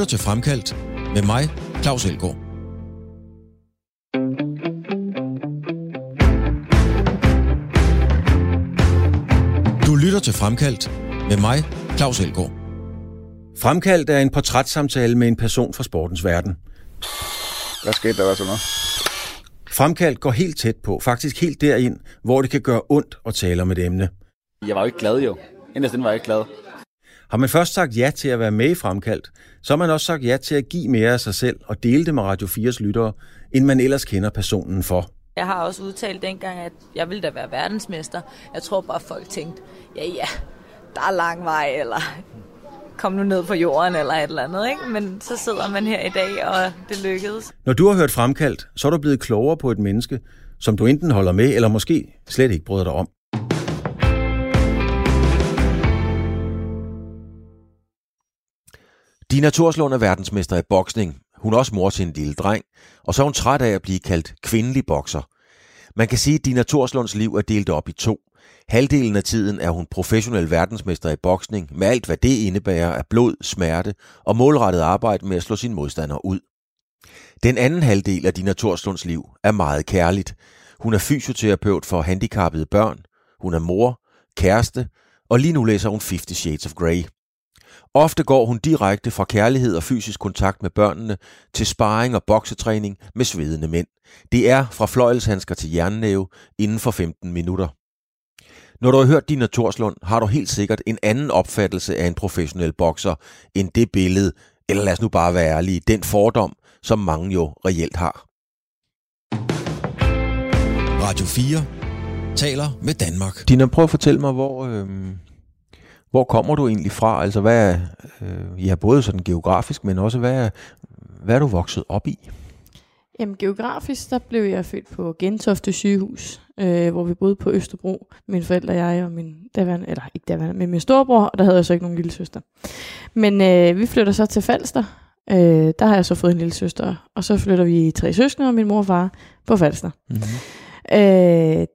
lytter til Fremkaldt med mig, Claus Elgaard. Du lytter til Fremkaldt med mig, Claus Elgaard. Fremkaldt er en portrætssamtale med en person fra sportens verden. Hvad skete der så noget? Fremkaldt går helt tæt på, faktisk helt derind, hvor det kan gøre ondt at tale om et emne. Jeg var jo ikke glad jo. Inderst den var jeg ikke glad. Har man først sagt ja til at være med i Fremkaldt, så har man også sagt ja til at give mere af sig selv og dele det med Radio 4's lyttere, end man ellers kender personen for. Jeg har også udtalt dengang, at jeg ville da være verdensmester. Jeg tror bare, folk tænkte, ja ja, der er lang vej, eller kom nu ned på jorden, eller et eller andet. Ikke? Men så sidder man her i dag, og det lykkedes. Når du har hørt Fremkaldt, så er du blevet klogere på et menneske, som du enten holder med, eller måske slet ikke bryder dig om. Dina Torslund er verdensmester i boksning. Hun er også mor til en lille dreng, og så er hun træt af at blive kaldt kvindelig bokser. Man kan sige, at Dina Torslunds liv er delt op i to. Halvdelen af tiden er hun professionel verdensmester i boksning, med alt hvad det indebærer af blod, smerte og målrettet arbejde med at slå sin modstander ud. Den anden halvdel af Dina Torslunds liv er meget kærligt. Hun er fysioterapeut for handicappede børn, hun er mor, kæreste, og lige nu læser hun 50 Shades of Grey. Ofte går hun direkte fra kærlighed og fysisk kontakt med børnene til sparring og boksetræning med svedende mænd. Det er fra fløjelshandsker til jernnæve inden for 15 minutter. Når du har hørt Dina Torslund, har du helt sikkert en anden opfattelse af en professionel bokser end det billede, eller lad os nu bare være ærlige, den fordom, som mange jo reelt har. Radio 4 taler med Danmark. Dina, prøv at fortælle mig, hvor, øh, hvor kommer du egentlig fra? Altså, hvad øh, ja, både sådan geografisk, men også, hvad hvad er du vokset op i? Jamen geografisk, der blev jeg født på Gentofte sygehus, øh, hvor vi boede på Østerbro. Mine forældre, jeg og min daværende, eller ikke daværende, men min storebror, og der havde jeg så ikke nogen lille søster. Men øh, vi flytter så til Falster. Øh, der har jeg så fået en lille søster, og så flytter vi tre søskende og min mor og far på Falster. Mm-hmm. Øh,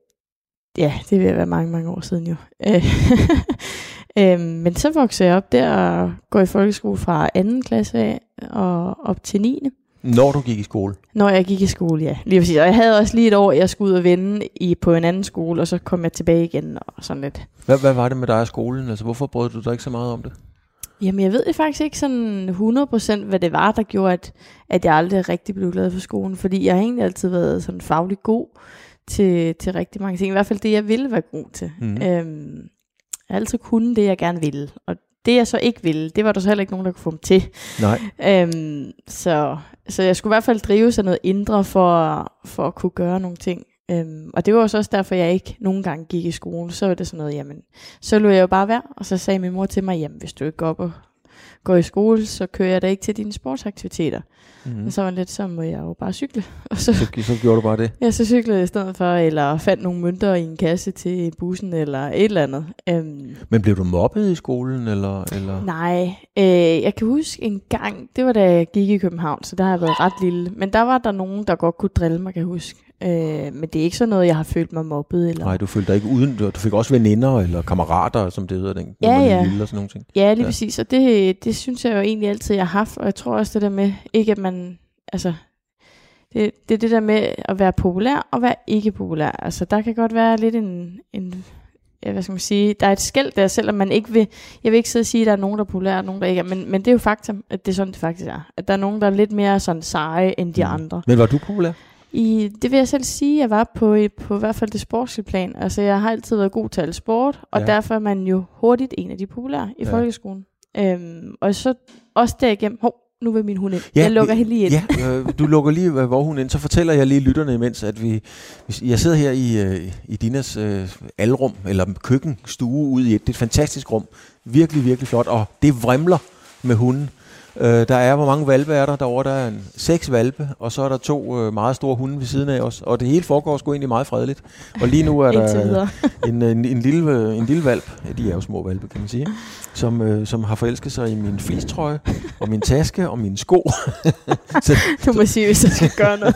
ja, det vil være mange, mange år siden jo. øh, men så voksede jeg op der og går i folkeskole fra 2. klasse af og op til 9. Når du gik i skole? Når jeg gik i skole, ja. Lige præcis. Og jeg havde også lige et år, jeg skulle ud og vende i, på en anden skole, og så kom jeg tilbage igen og sådan lidt. Hvad, hvad var det med dig i skolen? Altså, hvorfor brød du dig ikke så meget om det? Jamen, jeg ved faktisk ikke sådan 100% hvad det var, der gjorde, at, at jeg aldrig rigtig blev glad for skolen. Fordi jeg har egentlig altid været sådan fagligt god til, til rigtig mange ting. I hvert fald det, jeg ville være god til. Mm. Øhm, jeg har altid kunnet det, jeg gerne ville. Og det, jeg så ikke ville, det var der så heller ikke nogen, der kunne få mig til. Nej. Øhm, så, så jeg skulle i hvert fald drive sig noget indre for, for at kunne gøre nogle ting. Øhm, og det var også derfor, jeg ikke nogen gange gik i skole. Så var det sådan noget, jamen, så lå jeg jo bare være. Og så sagde min mor til mig, jamen, hvis du ikke går op og går i skole, så kører jeg da ikke til dine sportsaktiviteter. Mm-hmm. Og så var det lidt, så må jeg jo bare cykle. Og så, så, så gjorde du bare det? Ja, så cyklede jeg i stedet for, eller fandt nogle mønter i en kasse til bussen, eller et eller andet. Øhm, Men blev du mobbet i skolen, eller? eller? Nej, øh, jeg kan huske en gang, det var da jeg gik i København, så der har jeg været ret lille. Men der var der nogen, der godt kunne drille mig, kan jeg huske. Øh, men det er ikke sådan noget, jeg har følt mig mobbet. Eller... Nej, du følte dig ikke uden. Du fik også veninder eller kammerater, som det hedder, den, ja, ja. lille og sådan nogle ting. Ja, lige ja. præcis. Og det, det synes jeg jo egentlig altid, jeg har haft. Og jeg tror også det der med, ikke at man, altså, det, det er det der med at være populær og være ikke populær. Altså, der kan godt være lidt en, en ja, hvad skal man sige, der er et skæld der, selvom man ikke vil, jeg vil ikke sidde og sige, at der er nogen, der er populære, og nogen, der ikke er, men, men det er jo faktum, at det er sådan, det faktisk er. At der er nogen, der er lidt mere sådan seje end de mm. andre. Men var du populær? I, det vil jeg selv sige, jeg var på, på i hvert fald det sportslige plan. Altså, jeg har altid været god til at sport, og ja. derfor er man jo hurtigt en af de populære i ja. folkeskolen. Øhm, og så også derigennem, hov, nu vil min hund ind. Ja, jeg lukker hende lige ind. Ja, øh, du lukker lige øh, hvor hun ind. Så fortæller jeg lige lytterne imens, at vi, jeg sidder her i, øh, i Dinas øh, alrum, eller køkkenstue ude i et. Det er et fantastisk rum. Virkelig, virkelig flot. Og det vrimler med hunden. Øh, der er, hvor mange valpe er der derovre? Der er en, seks valpe, og så er der to øh, meget store hunde ved siden af os. Og det hele foregår sgu egentlig meget fredeligt. Og lige nu er der en, en, en, lille, en lille valp, ja, de er jo små valpe, kan man sige, som, øh, som har forelsket sig i min flistrøje, og min taske, og mine sko. så, du må sige, hvis jeg skal gøre noget.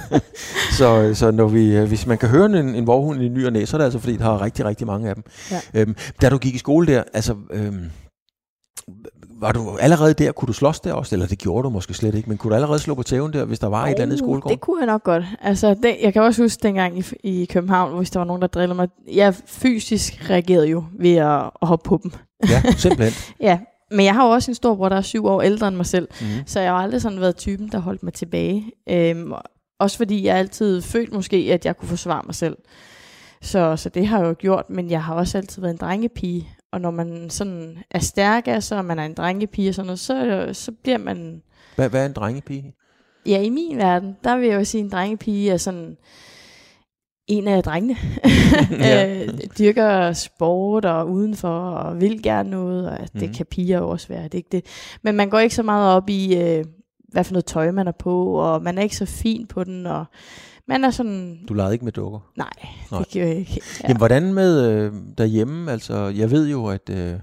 så, så når vi, øh, hvis man kan høre en, en vorhund i ny og næ, så er det altså, fordi der har rigtig, rigtig mange af dem. Ja. Øhm, da du gik i skole der, altså... Øhm, var du allerede der, kunne du slås der også, eller det gjorde du måske slet ikke, men kunne du allerede slå på tæven der, hvis der var oh, et eller andet i skolegården? Det kunne jeg nok godt. Altså, det, jeg kan også huske dengang i, i København, hvis der var nogen, der drillede mig. Jeg fysisk reagerede jo ved at, at hoppe på dem. Ja, simpelthen. ja, men jeg har jo også en stor bror, der er syv år ældre end mig selv, Mhm. så jeg har aldrig sådan været typen, der holdt mig tilbage. Øhm, også fordi jeg altid følt måske, at jeg kunne forsvare mig selv. Så, så det har jeg jo gjort, men jeg har også altid været en drengepige. Og når man sådan er stærk af sig, og man er en drengepige og sådan noget, så, så bliver man... Hvad, hvad er en drengepige? Ja, i min verden, der vil jeg jo sige, at en drengepige er sådan en af drengene. Ja. øh, dyrker sport og udenfor og vil gerne noget, og det Mhm. kan piger jo også være, det er ikke det. Men man går ikke så meget op i, øh, hvad for noget tøj man er på, og man er ikke så fin på den, og man er sådan, Du legede ikke med dukker. nej, Nej. det gør jeg ikke. Ja. Jamen, hvordan med øh, derhjemme? Altså, jeg ved jo, at... Øh,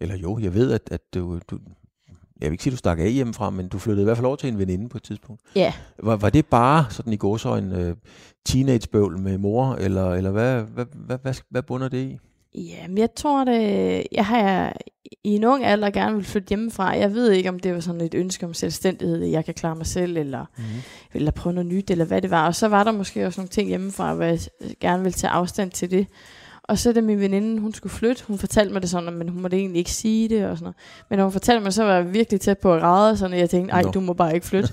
eller jo, jeg ved, at, at du, du... Jeg vil ikke sige, at du stak af hjemmefra, men du flyttede i hvert fald over til en veninde på et tidspunkt. Ja. Var, var det bare sådan i gåsøjne øh, teenagebøvl med mor, eller, eller hvad, hvad, hvad, hvad, hvad bunder det i? Ja, men jeg tror det, jeg har i en ung alder gerne vil flytte hjemmefra. Jeg ved ikke, om det var sådan et ønske om selvstændighed, at jeg kan klare mig selv, eller, Mm-hmm. eller prøve noget nyt, eller hvad det var. Og så var der måske også nogle ting hjemmefra, hvor jeg gerne ville tage afstand til det. Og så da min veninde, hun skulle flytte, hun fortalte mig det sådan, men hun måtte egentlig ikke sige det og sådan noget. Men når hun fortalte mig, så var jeg virkelig tæt på at græde, sådan at jeg tænkte, ej, Nå. du må bare ikke flytte.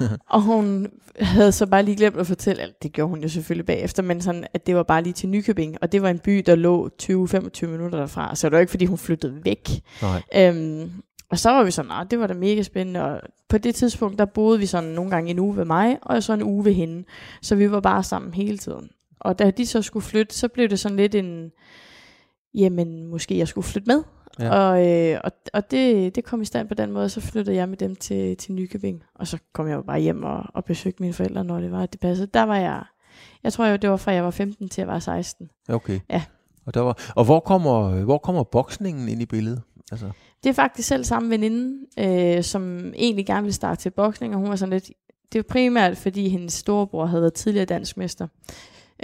og hun havde så bare lige glemt at fortælle, eller det gjorde hun jo selvfølgelig bagefter, men sådan, at det var bare lige til Nykøbing, og det var en by, der lå 20-25 minutter derfra, så det var ikke, fordi hun flyttede væk. Nej. Øhm, og så var vi sådan, nah, det var da mega spændende, og på det tidspunkt, der boede vi sådan nogle gange en uge ved mig, og så en uge ved hende. Så vi var bare sammen hele tiden. Og da de så skulle flytte, så blev det sådan lidt en, jamen måske jeg skulle flytte med. Ja. Og, øh, og, og det, det kom i stand på den måde, og så flyttede jeg med dem til, til Nykøbing. Og så kom jeg jo bare hjem og, og besøgte mine forældre, når det var, at det passede. Der var jeg, jeg tror jo, det var fra jeg var 15 til jeg var 16. Okay. Ja. Og, der var, og hvor, kommer, hvor kommer boksningen ind i billedet? Altså, Det er faktisk selv samme veninde, øh, som egentlig gerne ville starte til boksning, og hun var sådan lidt, det jo primært, fordi hendes storebror havde været tidligere dansk mester.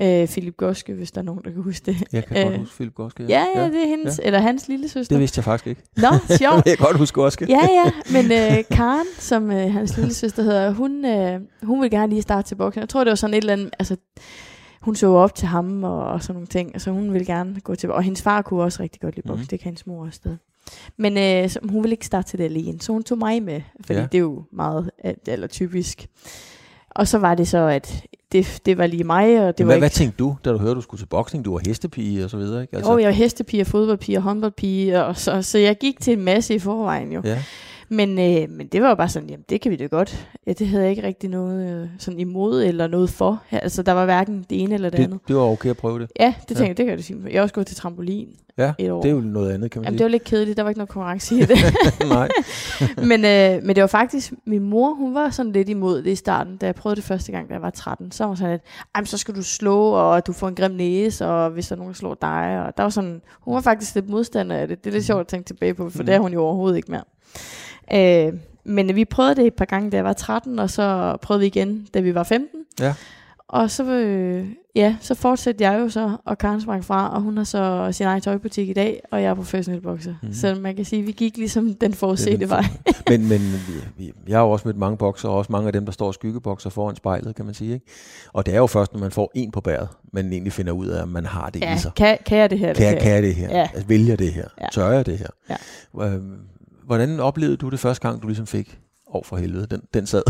Øh, Philip Goske, hvis der er nogen, der kan huske det. jeg kan øh, godt huske Philip Goske. Ja, ja, det er hendes, ja. eller hans lille søster. Det vidste jeg faktisk ikke. Nå, sjovt. jeg kan godt huske Goske. ja, ja, men øh, Karen, som øh, hans lille søster hedder, hun, øh, hun vil gerne lige starte til boksning. Jeg tror, det var sådan et eller andet, altså, hun så op til ham og, og sådan nogle ting, så hun ville gerne gå til, og hendes far kunne også rigtig godt lide boks, mm. det kan hendes mor også stadig. Men øh, så, hun ville ikke starte til det alene, så hun tog mig med, fordi Ja. ja. det er jo meget, øh, eller typisk. Og så var det så, at det, det var lige mig, og det Det var hvad, hvad ikke... tænkte du, da du hørte, du skulle til boksning? Du var hestepige og så videre, ikke? Altså, jo, jeg var hestepige, fodboldpige, håndboldpige, og så, så jeg gik til en masse i forvejen jo. Ja. Men, øh, men det var jo bare sådan, jamen det kan vi da godt. Ja, det havde jeg ikke rigtig noget øh, sådan imod eller noget for. Ja, altså der var hverken det ene eller det, det andet. Det, det var okay at prøve det. Ja, det tænkte jeg, det kan du sige. Jeg har også gået til trampolin Ja, et år. det er jo noget andet, kan man Jamen, det sige. var lidt kedeligt, der var ikke noget konkurrence i det. Nej. men, øh, men det var faktisk, min mor, hun var sådan lidt imod det i starten, da jeg prøvede det første gang, da jeg var 13. Så var hun sådan lidt, "Ej, så skal du slå, og du får en grim næse, og hvis der er nogen, der slår dig. Og der var sådan, hun var faktisk lidt modstander af det. Det er lidt sjovt at tænke tilbage på, for Mhm. det er hun jo overhovedet ikke mere. Øh, men vi prøvede det et par gange, da jeg var 13, og så prøvede vi igen, da vi var 15. Ja. Og så, øh, ja, så fortsatte jeg jo så, og Karen sprang fra, og hun har så sin egen tøjbutik i dag, og jeg er professionel bokser. Mm. Så man kan sige, at vi gik ligesom den forudsete vej. men, men vi, vi, jeg har jo også mødt mange bokser, og også mange af dem, der står og skyggebokser foran spejlet, kan man sige. Ikke? Og det er jo først, når man får en på bæret, man egentlig finder ud af, at man har det Ja, i sig. kan, kan jeg det her? Kan, jeg, det kan jeg det her? Ja. Altså, vælger det her? Ja. Tør jeg det her? Ja. Øh, Hvordan oplevede du det første gang, du ligesom fik over for helvede? Den, den sad.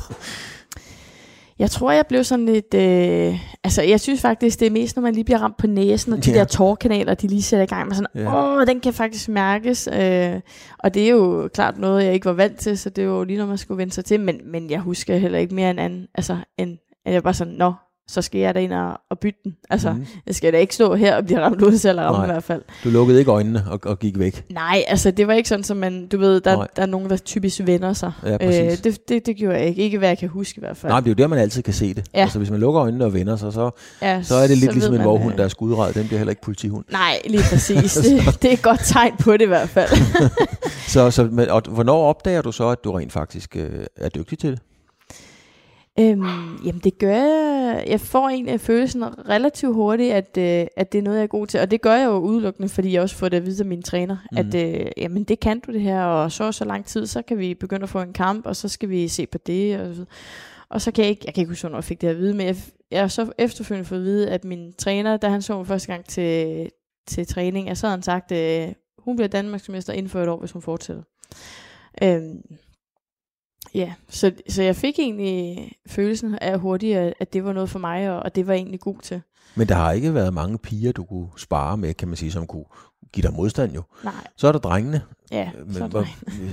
Jeg tror, jeg blev sådan lidt... Øh, altså, jeg synes faktisk, det er mest, når man lige bliver ramt på næsen, og de Ja. der tårkanaler, de lige sætter i gang med sådan, Ja. åh, den kan faktisk mærkes. Øh, og det er jo klart noget, jeg ikke var vant til, så det var jo lige noget, man skulle vende sig til. Men, men jeg husker heller ikke mere end anden, altså, end, at jeg bare sådan, nå, så skal jeg da ind og, og bytte den. Altså, mm. Jeg skal da ikke stå her og blive ramt ud selv ramme i hvert fald. Du lukkede ikke øjnene og, og gik væk. Nej, altså det var ikke sådan, som man, du ved, der, Nej. der er nogen, der typisk vender sig. Ja, præcis. Øh, det, det, det gjorde jeg ikke. Ikke hvad jeg kan huske i hvert fald. Nej, det er jo der, man altid kan se det. Ja. Altså, hvis man lukker øjnene og vender sig, så, ja, så er det lidt ligesom en man, vorhund, øh, der er skudret. Den bliver heller ikke politihund. Nej, lige præcis. det, det er et godt tegn på det i hvert fald. Så, så, og hvornår opdager du så, at du rent faktisk øh, er dygtig til det? Øhm, jamen det gør jeg jeg, får egentlig følelsen relativt hurtigt, at, øh, at det er noget, jeg er god til. Og det gør jeg jo udelukkende, fordi jeg også får det at vide af min træner, mm. at øh, jamen, det kan du det her, og så og så lang tid, så kan vi begynde at få en kamp, og så skal vi se på det. Og, så- og så kan jeg ikke, jeg kan ikke huske, hvornår jeg fik det at vide, men jeg, jeg har så efterfølgende fået at vide, at min træner, da han så mig første gang til, til træning, jeg så havde han sagt, øh, hun bliver Danmarksmester inden for et år, hvis hun fortsætter. Øhm, ja, så, så jeg fik egentlig følelsen af hurtigt, at, det var noget for mig, og, og det var jeg egentlig god til. Men der har ikke været mange piger, du kunne spare med, kan man sige, som kunne give dig modstand jo. Nej, Så er der drengene. ja, Men så hvor,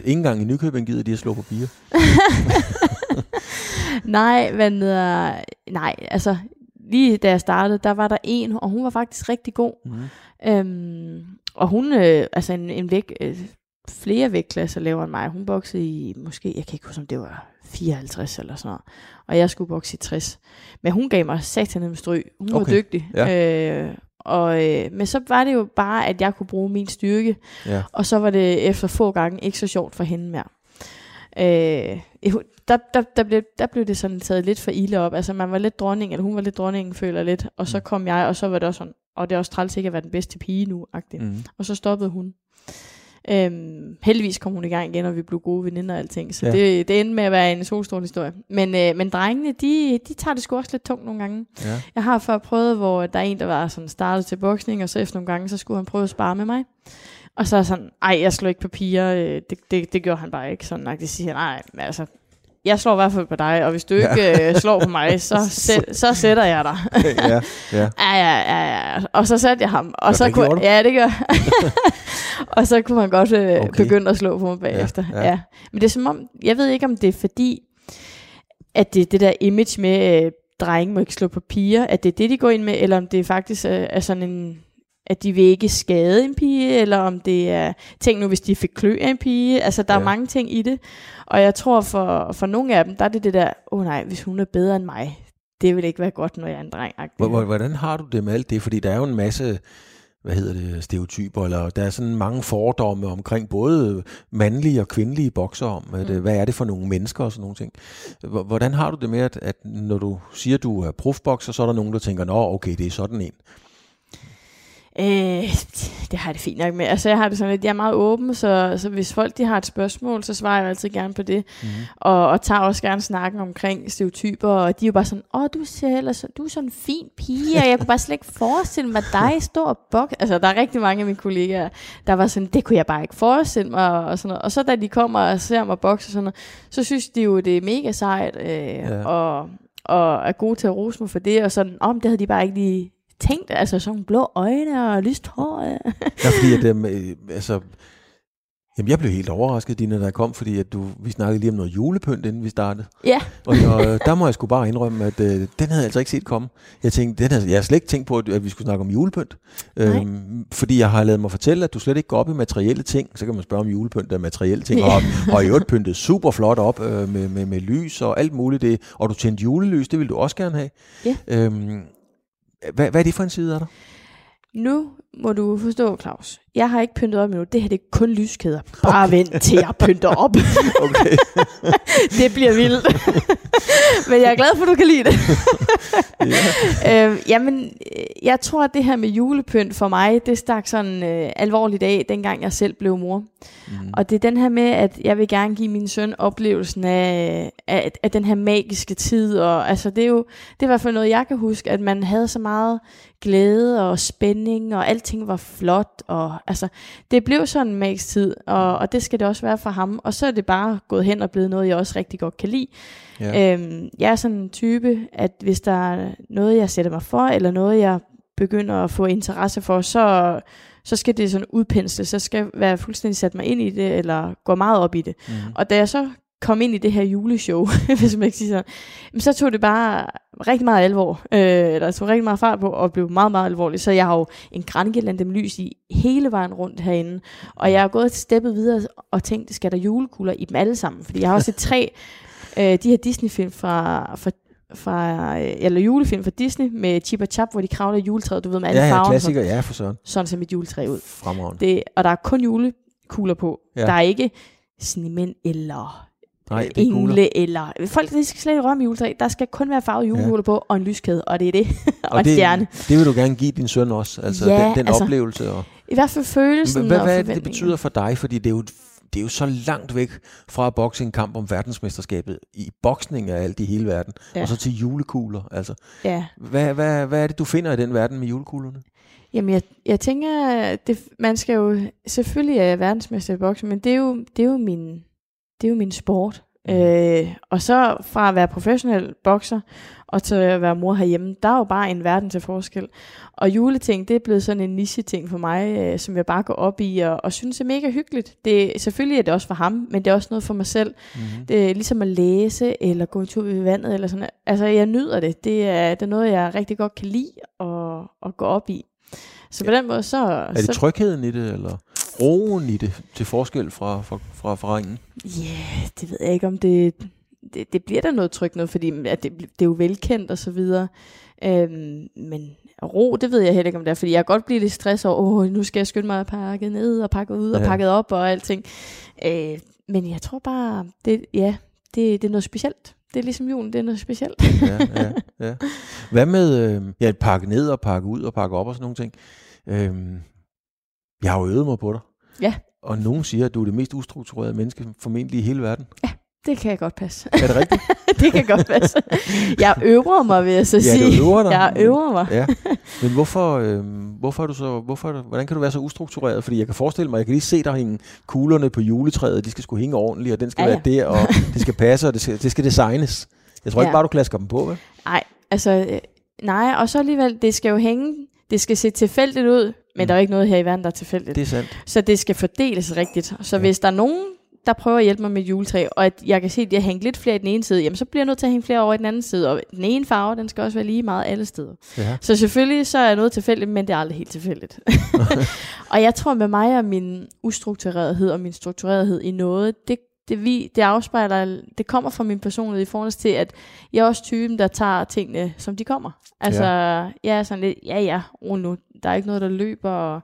ikke engang i Nykøbing gider de at slå på piger. Nej, men øh, nej, altså lige da jeg startede, der var der en, og hun var faktisk rigtig god. Mm. Øhm, og hun, øh, altså en, en væk, øh, flere vægtklasser lavere end mig. Hun boksede i, måske, jeg kan ikke huske, om det var 54 eller sådan noget. Og jeg skulle bokse i 60. Men hun gav mig satan med stryg. Hun var Okay, dygtig. Øh, og, øh, men så var det jo bare, at jeg kunne bruge min styrke. Ja. Og så var det efter få gange ikke så sjovt for hende mere. Øh, der, der, der, blev, der blev det sådan taget lidt for ilde op. Altså man var lidt dronning, eller hun var lidt dronningen, føler lidt. Og så kom jeg, og så var det også sådan, og det er også træls ikke at være den bedste pige nu, agtigt. Mm. Og så stoppede hun. Øhm, heldigvis kom hun i gang igen, og vi blev gode veninder og alting. Så Ja. det, det endte med at være en solstrål historie. Men, øh, men drengene, de, de tager det sgu også lidt tungt nogle gange. Ja. Jeg har før prøvet, hvor der er en, der var sådan startet til boksning, og så efter nogle gange, så skulle han prøve at spare med mig. Og så er sådan, ej, jeg slår ikke på piger. øh, Det, det, det gjorde han bare ikke. Sådan, det siger nej, men altså, jeg slår i hvert fald på dig, og hvis du ikke ja. øh, slår på mig, så, sæt, så sætter jeg dig. ja, ja. Ja, ja, ja, ja. Og så satte jeg ham. Og Nå, så det kunne? Ja, det gør. Og så kunne han godt øh, Okay. begynde at slå på mig bagefter. Ja, Ja, ja. Men det er som om, jeg ved ikke om det er fordi, at det er det der image med, øh, drenge må ikke slå på piger, at det er det, de går ind med, eller om det faktisk øh, er sådan en, at de vil ikke skade en pige, eller om det er, tænk nu, hvis de fik klø af en pige, altså der ja. Er mange ting i det, og jeg tror for, for nogle af dem, der er det det der, åh oh, nej, hvis hun er bedre end mig, det vil ikke være godt, når jeg er en dreng. Hvor- hvor- Hvordan har du det med alt det? Fordi der er jo en masse hvad hedder det, stereotyper, eller der er sådan mange fordomme omkring både mandlige og kvindelige bokser om, at, Mm. hvad er det for nogle mennesker og sådan nogle ting. Hvor- Hvordan har du det med, at, at når du siger, at du er profbokser, så er der nogen, der tænker, nå okay, det er sådan en. Øh, det har jeg det fint nok med. Altså, jeg har det sådan lidt, jeg er meget åben, så, så hvis folk de har et spørgsmål, så svarer jeg altid gerne på det. Mm. Og, og tager også gerne snakken omkring stereotyper, og de er jo bare sådan, åh, du ser ellers, du er sådan en fin pige, og jeg kunne bare slet ikke forestille mig dig stå og bok. Altså, der er rigtig mange af mine kollegaer, der var sådan, det kunne jeg bare ikke forestille mig, og sådan noget. Og så da de kommer og ser mig bokse og sådan noget, så synes de jo, det er mega sejt, øh, ja. og, og er gode til at rose mig for det, og sådan, om det havde de bare ikke lige tænkt, altså sådan blå øjne og lyst hår. øh. Ja, fordi at, øhm, øh, altså, jamen, jeg blev helt overrasket, Dina, da jeg kom, fordi at du, vi snakkede lige om noget julepynt, inden vi startede. Ja, Og, og øh, der må jeg sgu bare indrømme, at øh, den havde jeg altså ikke set komme. Jeg tænkte, den havde, jeg havde slet ikke tænkt på, at, at vi skulle snakke om julepynt. Øhm, fordi jeg har lavet mig fortælle, at du slet ikke går op i materielle ting. Så kan man spørge om julepynt er materielle ting. Ja. Og, og i øvrigt pyntet super flot op øh, med, med, med lys og alt muligt. Det. Og du tændte julelys, det ville du også gerne have. Ja. Øhm, hvad, hvad er det for en side af dig? Nu må du forstå, Claus. Jeg har ikke pyntet op endnu. Det her det er kun lyskæder. Bare okay. vent til jeg pynter op. Okay. det bliver vildt. Men jeg er glad for, at du kan lide det. ja. øh, jamen, øh, jeg tror, at det her med julepynt for mig, det stak sådan øh, alvorligt af, dengang jeg selv blev mor. Mm. Og det er den her med, at jeg vil gerne give min søn oplevelsen af, af, af den her magiske tid. Og altså, det er jo det er i hvert fald noget, jeg kan huske, at man havde så meget glæde og spænding, og alting var flot. Og altså, det blev sådan en magisk tid, og, og det skal det også være for ham. Og så er det bare gået hen og blevet noget, jeg også rigtig godt kan lide. Ja. Øhm, jeg er sådan en type, at hvis der er noget, jeg sætter mig for, eller noget, jeg begynder at få interesse for, så, så skal det sådan udpensle, så skal jeg være fuldstændig sat mig ind i det, eller gå meget op i det. Mm. Og da jeg så kom ind i det her juleshow, hvis man ikke siger sådan, jamen, så tog det bare rigtig meget alvor, øh, eller tog rigtig meget fart på, og blev meget, meget alvorligt. Så jeg har jo en grænkirlande med lys i hele vejen rundt herinde, og jeg har gået et steppet videre og tænkt, skal der julekugler i dem alle sammen? Fordi jeg har også set tre, øh, de her Disney-film fra, fra fra, øh, eller julefilm fra Disney med Chip og Chap, hvor de kravler i juletræet, du ved, med alle Ja, ja, farverne. klassiker, ja, for. Sådan, sådan ser mit juletræ ud. Fremragende. Det, og der er kun julekugler på. Ja. Der er ikke snemænd eller Nej, det er kugler. engle, eller folk de skal slet ikke røre med juletræ. Der skal kun være farvet julekugler på, og en lyskæde, og det er det. og, og en det, stjerne. det vil du gerne give din søn også, altså Ja, den, den altså, oplevelse. Og, I hvert fald følelsen hvad, er det, betyder for dig? Fordi det er jo, det er jo så langt væk fra at bokse en kamp om verdensmesterskabet i boksning af alt i hele verden, Ja. ja. og så til julekugler. Altså, Ja. hvad, hvad, hvad er det, du finder i den verden med julekuglerne? Jamen, jeg, jeg tænker, det, man skal jo... Selvfølgelig er jeg verdensmester i boksning, men det er jo, det er jo, min, det er jo min sport. Mhm. Øh, og så fra at være professionel bokser og til at være mor herhjemme, der er jo bare en verden til forskel. Og juleting, det er blevet sådan en niche-ting for mig, øh, som jeg bare går op i og, og synes er mega hyggeligt. Det, selvfølgelig er det også for ham, men det er også noget for mig selv. Mm-hmm. Det er ligesom at læse, eller gå en tur ved vandet, eller sådan Altså, jeg nyder det. Det er, det er noget, jeg rigtig godt kan lide at, at gå op i. Så på den måde, så... Er det så, trygheden i det, eller roen i det, til forskel fra, fra, fra, fra ringen? Ja, yeah, det ved jeg ikke, om det... Det, det bliver da noget trygt noget, fordi at det, det er jo velkendt og så videre. Øhm, men ro, det ved jeg heller ikke, om det er, fordi jeg kan godt blive lidt stresset over, åh, nu skal jeg skynde mig at pakke ned og pakke ud og Ja. pakke op og alting. Øh, men jeg tror bare, det, ja, det, det er noget specielt. Det er ligesom julen, det er noget specielt. ja, ja, ja. Hvad med øh, ja, at pakke ned og pakke ud og pakke op og sådan nogle ting? Øhm, jeg har jo øvet mig på dig. Ja. Og nogen siger, at du er det mest ustrukturerede menneske formentlig i hele verden. Det kan jeg godt passe. Er det rigtigt? det kan godt passe. Jeg øver mig, vil jeg så Ja, sige. du øver dig. Jeg øver mig. ja. Men hvorfor, øh, hvorfor er du så, hvorfor, hvordan kan du være så ustruktureret? Fordi jeg kan forestille mig, jeg kan lige se dig hænge kuglerne på juletræet. De skal skulle hænge ordentligt, og den skal Ja, ja, ja. være der, og det skal passe, og det skal, det skal designes. Jeg tror ikke Ja. bare, du klasker dem på, vel? Nej, altså, øh, nej, og så alligevel, det skal jo hænge, det skal se tilfældigt ud, men Mm. der er jo ikke noget her i verden, der er tilfældigt. Det er sandt. Så det skal fordeles rigtigt. Så Ja. hvis der er nogen, der prøver at hjælpe mig med et juletræ, og at jeg kan se, at jeg hængt lidt flere i den ene side, jamen så bliver jeg nødt til at hænge flere over i den anden side, og den ene farve, den skal også være lige meget alle steder. Ja. Så selvfølgelig så er noget tilfældigt, men det er aldrig helt tilfældigt. og jeg tror med mig og min ustrukturerethed og min strukturerethed i noget, det, det, vi, det afspejler, det kommer fra min personlighed i forhold til, at jeg er også typen, der tager tingene, som de kommer. Altså, ja. jeg er sådan lidt, ja ja, ro nu, der er ikke noget, der løber, og,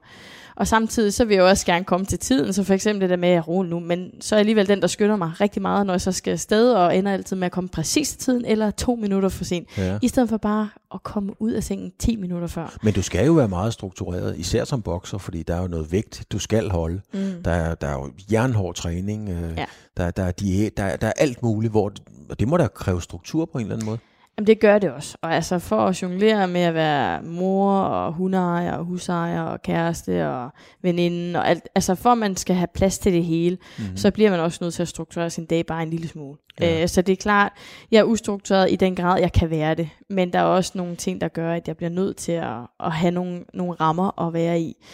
og samtidig så vil jeg også gerne komme til tiden, så for eksempel det der med at ro nu, men så er jeg alligevel den, der skynder mig rigtig meget, når jeg så skal afsted, og ender altid med at komme præcis til tiden, eller to minutter for sent, ja. i stedet for bare at komme ud af sengen 10 minutter før. Men du skal jo være meget struktureret, især som bokser, fordi der er jo noget vægt, du skal holde. Mm. Der er, der er jo jernhård træning, øh, Ja. der, der, er diæt, der, er- der er alt muligt, hvor, og det må da kræve struktur på en eller anden måde. Jamen det gør det også. Og altså for at jonglere med at være mor og hundeejer og husejer og kæreste og veninde og alt, altså for at man skal have plads til det hele, Mm-hmm. mm. så bliver man også nødt til at strukturere sin dag bare en lille smule. Ja. Øh, så det er klart, jeg er ustruktureret i den grad, jeg kan være det. Men der er også nogle ting, der gør, at jeg bliver nødt til at, at have nogle, nogle rammer at være i.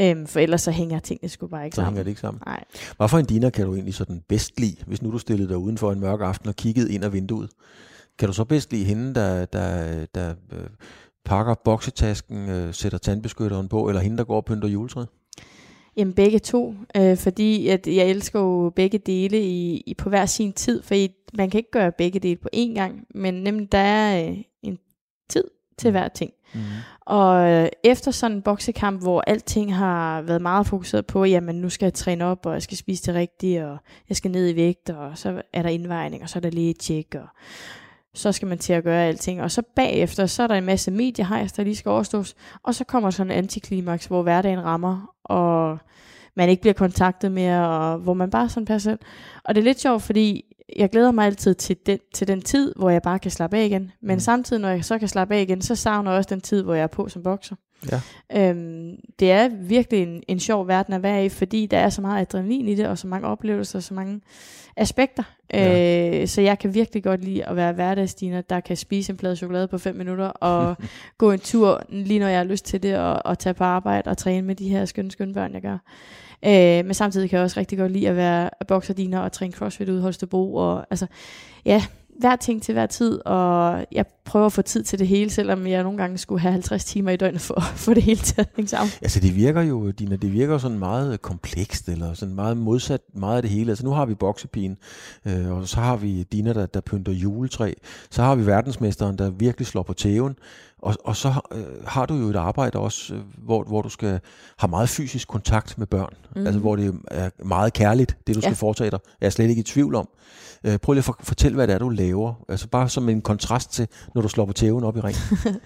Øhm, for ellers så hænger tingene sgu bare ikke så hænger sammen. det ikke sammen. Nej. Hvad for en diner kan du egentlig sådan bedst lide, hvis nu du stillede dig udenfor en mørk aften og kiggede ind ad vinduet? Kan du så bedst lide hende, der, der, der øh, pakker boksetasken, øh, sætter tandbeskytteren på, eller hende, der går og pynter juletræet? Jamen begge to, øh, fordi at jeg elsker jo begge dele i, i på hver sin tid, for man kan ikke gøre begge dele på én gang, men nemlig der er øh, en tid til hver ting. Mm. Og øh, efter sådan en boksekamp, hvor alting har været meget fokuseret på, jamen nu skal jeg træne op, og jeg skal spise det rigtige, og jeg skal ned i vægt, og så er der indvejning, og så er der lige et tjek, og så skal man til at gøre alting. Og så bagefter, så er der en masse mediehejs, der lige skal overstås, og så kommer sådan en antiklimaks, hvor hverdagen rammer, og man ikke bliver kontaktet mere, og hvor man bare sådan passer ind. Og det er lidt sjovt, fordi jeg glæder mig altid til den, til den tid, hvor jeg bare kan slappe af igen. Men mm. samtidig, når jeg så kan slappe af igen, så savner jeg også den tid, hvor jeg er på som bokser. Ja. Øhm, det er virkelig en, en sjov verden at være i, fordi der er så meget adrenalin i det, og så mange oplevelser, og så mange aspekter. Ja. Øh, så jeg kan virkelig godt lide at være hverdagsdiner, der kan spise en plade chokolade på 5 minutter, og gå en tur, lige når jeg har lyst til det, og, og tage på arbejde og træne med de her skønne, skønne børn, jeg gør. Øh, men samtidig kan jeg også rigtig godt lide at være bokserdiner og træne crossfit ude i Holstebro. Og, altså, ja, hver ting til hver tid, og jeg prøver at få tid til det hele, selvom jeg nogle gange skulle have 50 timer i døgnet for at få det hele til at hænge sammen. Altså det virker jo, Dina, det virker jo sådan meget komplekst, eller sådan meget modsat meget af det hele. Altså nu har vi boksepigen, øh, og så har vi Dina, der, der pynter juletræ. Så har vi verdensmesteren, der virkelig slår på tæven. Og, og så øh, har du jo et arbejde også, øh, hvor, hvor du skal have meget fysisk kontakt med børn. Mm. Altså hvor det er meget kærligt, det du Ja. skal foretage dig. Jeg er slet ikke i tvivl om. Øh, prøv lige at for, fortælle, hvad det er, du laver. Altså bare som en kontrast til, når du slår på tæven op i ringen.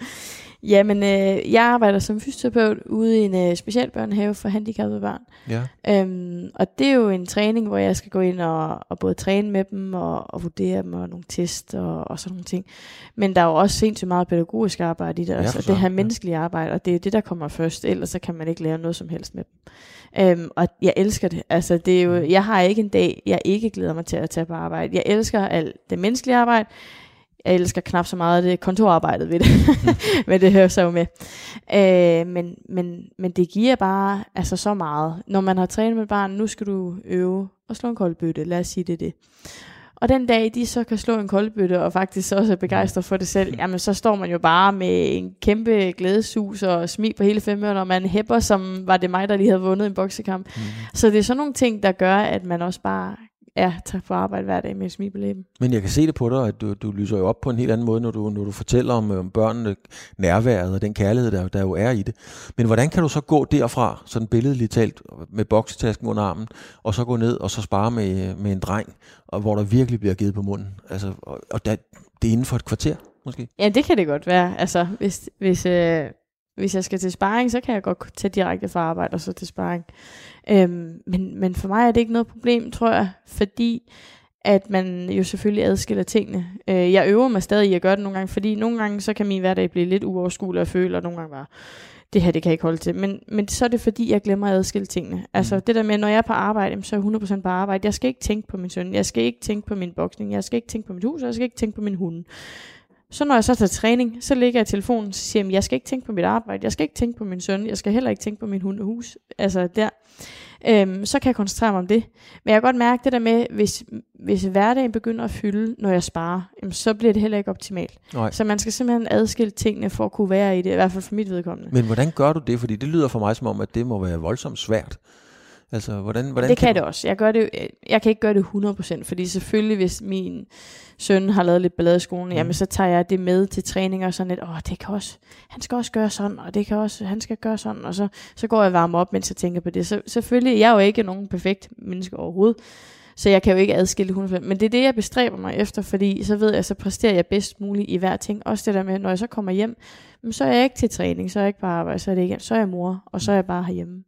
Jamen, øh, jeg arbejder som fysioterapeut ude i en øh, specialbørnehave for handicappede børn. ja. Øhm, og det er jo en træning, hvor jeg skal gå ind og, og både træne med dem og, og vurdere dem og nogle test og, og sådan nogle ting. Men der er jo også sindssygt meget pædagogisk arbejde i det, Ja, for det her ja. menneskelige arbejde, og det er det, der kommer først, ellers så kan man ikke lave noget som helst med dem. Øhm, og jeg elsker det. Altså, det er jo, jeg har ikke en dag, jeg ikke glæder mig til at tage på arbejde. Jeg elsker alt det menneskelige arbejde. Jeg elsker knap så meget det kontorarbejdet ved det. men det hører så jo med. Øh, men, men, men det giver bare altså så meget. Når man har trænet med barn, nu skal du øve og slå en koldbøtte. Lad os sige det det. Og den dag, de så kan slå en koldbøtte, og faktisk også er begejstret for det selv, jamen så står man jo bare med en kæmpe glædesus og smil på hele fem og man hæpper, som var det mig, der lige havde vundet en boksekamp. Mm. Så det er sådan nogle ting, der gør, at man også bare ja, tager på arbejde hver dag med et smil på læben. Men jeg kan se det på dig, at du, du lyser jo op på en helt anden måde, når du, når du fortæller om, om børnene, nærværet og den kærlighed, der, der jo er i det. Men hvordan kan du så gå derfra, sådan billedligt talt, med boksetasken under armen, og så gå ned og så spare med, med en dreng, og hvor der virkelig bliver givet på munden? Altså, og, og der, det er inden for et kvarter, måske? Ja, det kan det godt være. Altså, hvis, hvis, øh, hvis jeg skal til sparring, så kan jeg godt tage direkte fra arbejde og så til sparring. Øhm, men, men for mig er det ikke noget problem, tror jeg, fordi at man jo selvfølgelig adskiller tingene. Øh, jeg øver mig stadig i at gøre det nogle gange, fordi nogle gange så kan min hverdag blive lidt uoverskuelig og føle, og nogle gange bare, det her det kan jeg ikke holde til. Men, men så er det fordi, jeg glemmer at adskille tingene. Altså Mm. det der med, når jeg er på arbejde, så er jeg 100% på arbejde. Jeg skal ikke tænke på min søn, jeg skal ikke tænke på min boksning, jeg skal ikke tænke på mit hus, jeg skal ikke tænke på min hund. Så når jeg så tager træning, så ligger jeg i telefonen og siger, jeg, jeg skal ikke tænke på mit arbejde, jeg skal ikke tænke på min søn, jeg skal heller ikke tænke på min hund og hus. Altså der. Øhm, så kan jeg koncentrere mig om det. Men jeg kan godt mærke det der med, hvis, hvis hverdagen begynder at fylde, når jeg sparer, jamen, så bliver det heller ikke optimalt. Nej. Så man skal simpelthen adskille tingene for at kunne være i det, i hvert fald for mit vedkommende. Men hvordan gør du det? Fordi det lyder for mig som om, at det må være voldsomt svært. Altså, hvordan, hvordan det kan du... det også. Jeg, gør det, jeg kan ikke gøre det 100%, fordi selvfølgelig, hvis min søn har lavet lidt ballade i skolen, mm. jamen så tager jeg det med til træning og sådan lidt, åh, det kan også, han skal også gøre sådan, og det kan også, han skal gøre sådan, og så, så går jeg varme op, mens jeg tænker på det. Så selvfølgelig, jeg er jo ikke nogen perfekt menneske overhovedet, så jeg kan jo ikke adskille 100%, men det er det, jeg bestræber mig efter, fordi så ved jeg, så præsterer jeg bedst muligt i hver ting. Også det der med, når jeg så kommer hjem, så er jeg ikke til træning, så er jeg ikke på arbejde, så er, det ikke, så er jeg mor, og så er jeg bare herhjemme.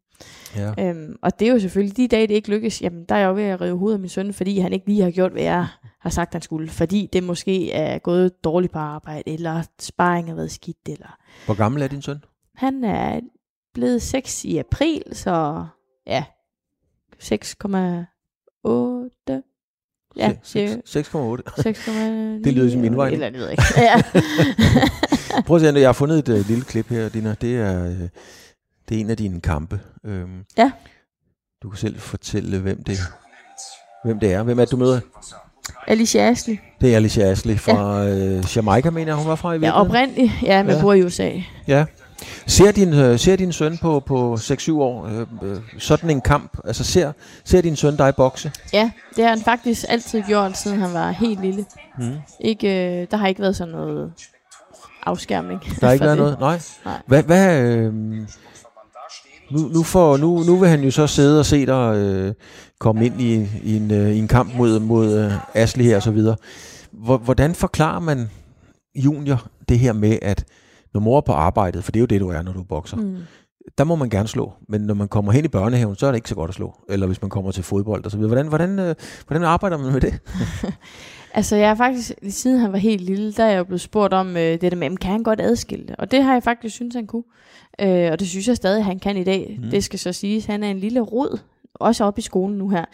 Ja. Øhm, og det er jo selvfølgelig, de dage, det ikke lykkes, jamen der er jeg jo ved at rive hovedet af min søn, fordi han ikke lige har gjort, hvad jeg har sagt, han skulle. Fordi det måske er gået dårligt på arbejde, eller sparring har været skidt, eller... Hvor gammel er din søn? Han er blevet 6 i april, så ja, 6,8. Ja, Se- det seks- 6,8. 6, Det lyder som indvejning. Eller det ved jeg ikke. Ja. Prøv at se, jeg har fundet et uh, lille klip her, Dina. Det er, uh, det er en af dine kampe. Øhm, Ja. Du kan selv fortælle, hvem det, hvem det er. Hvem er det, du møder? Alicia Ashley. Det er Alicia Ashley fra ja. uh, Jamaica, mener jeg, hun var fra i Ja, virkeligheden. oprindeligt. Ja, men Ja. ja. bor i USA. Ja. Ser din, øh, ser din søn på, på 6-7 år øh, øh, sådan en kamp? Altså ser, ser din søn dig bokse? Ja, det har han faktisk altid gjort, siden han var helt lille. Mm. Ikke, øh, der har ikke været sådan noget afskærmning. Der har ikke været det. noget? Nej. Nej. Hvad, hvad øh, nu, nu, får, nu, nu vil han jo så sidde og se dig øh, komme ind i, i, en, øh, i en kamp mod, mod øh, Ashley her og så videre. Hvor- Hvordan forklarer man junior det her med, at når mor er på arbejdet, for det er jo det, du er, når du bokser. Mm. der må man gerne slå. Men når man kommer hen i børnehaven, så er det ikke så godt at slå. Eller hvis man kommer til fodbold og så videre. Hvordan, hvordan, øh, hvordan arbejder man med det? Altså, jeg er faktisk, siden han var helt lille, der er jeg jo blevet spurgt om øh, det der med, "Men kan han godt adskille det? Og det har jeg faktisk synes han kunne. Øh, og det synes jeg stadig, han kan i dag. Mm. Det skal så siges, han er en lille rod, også op i skolen nu her.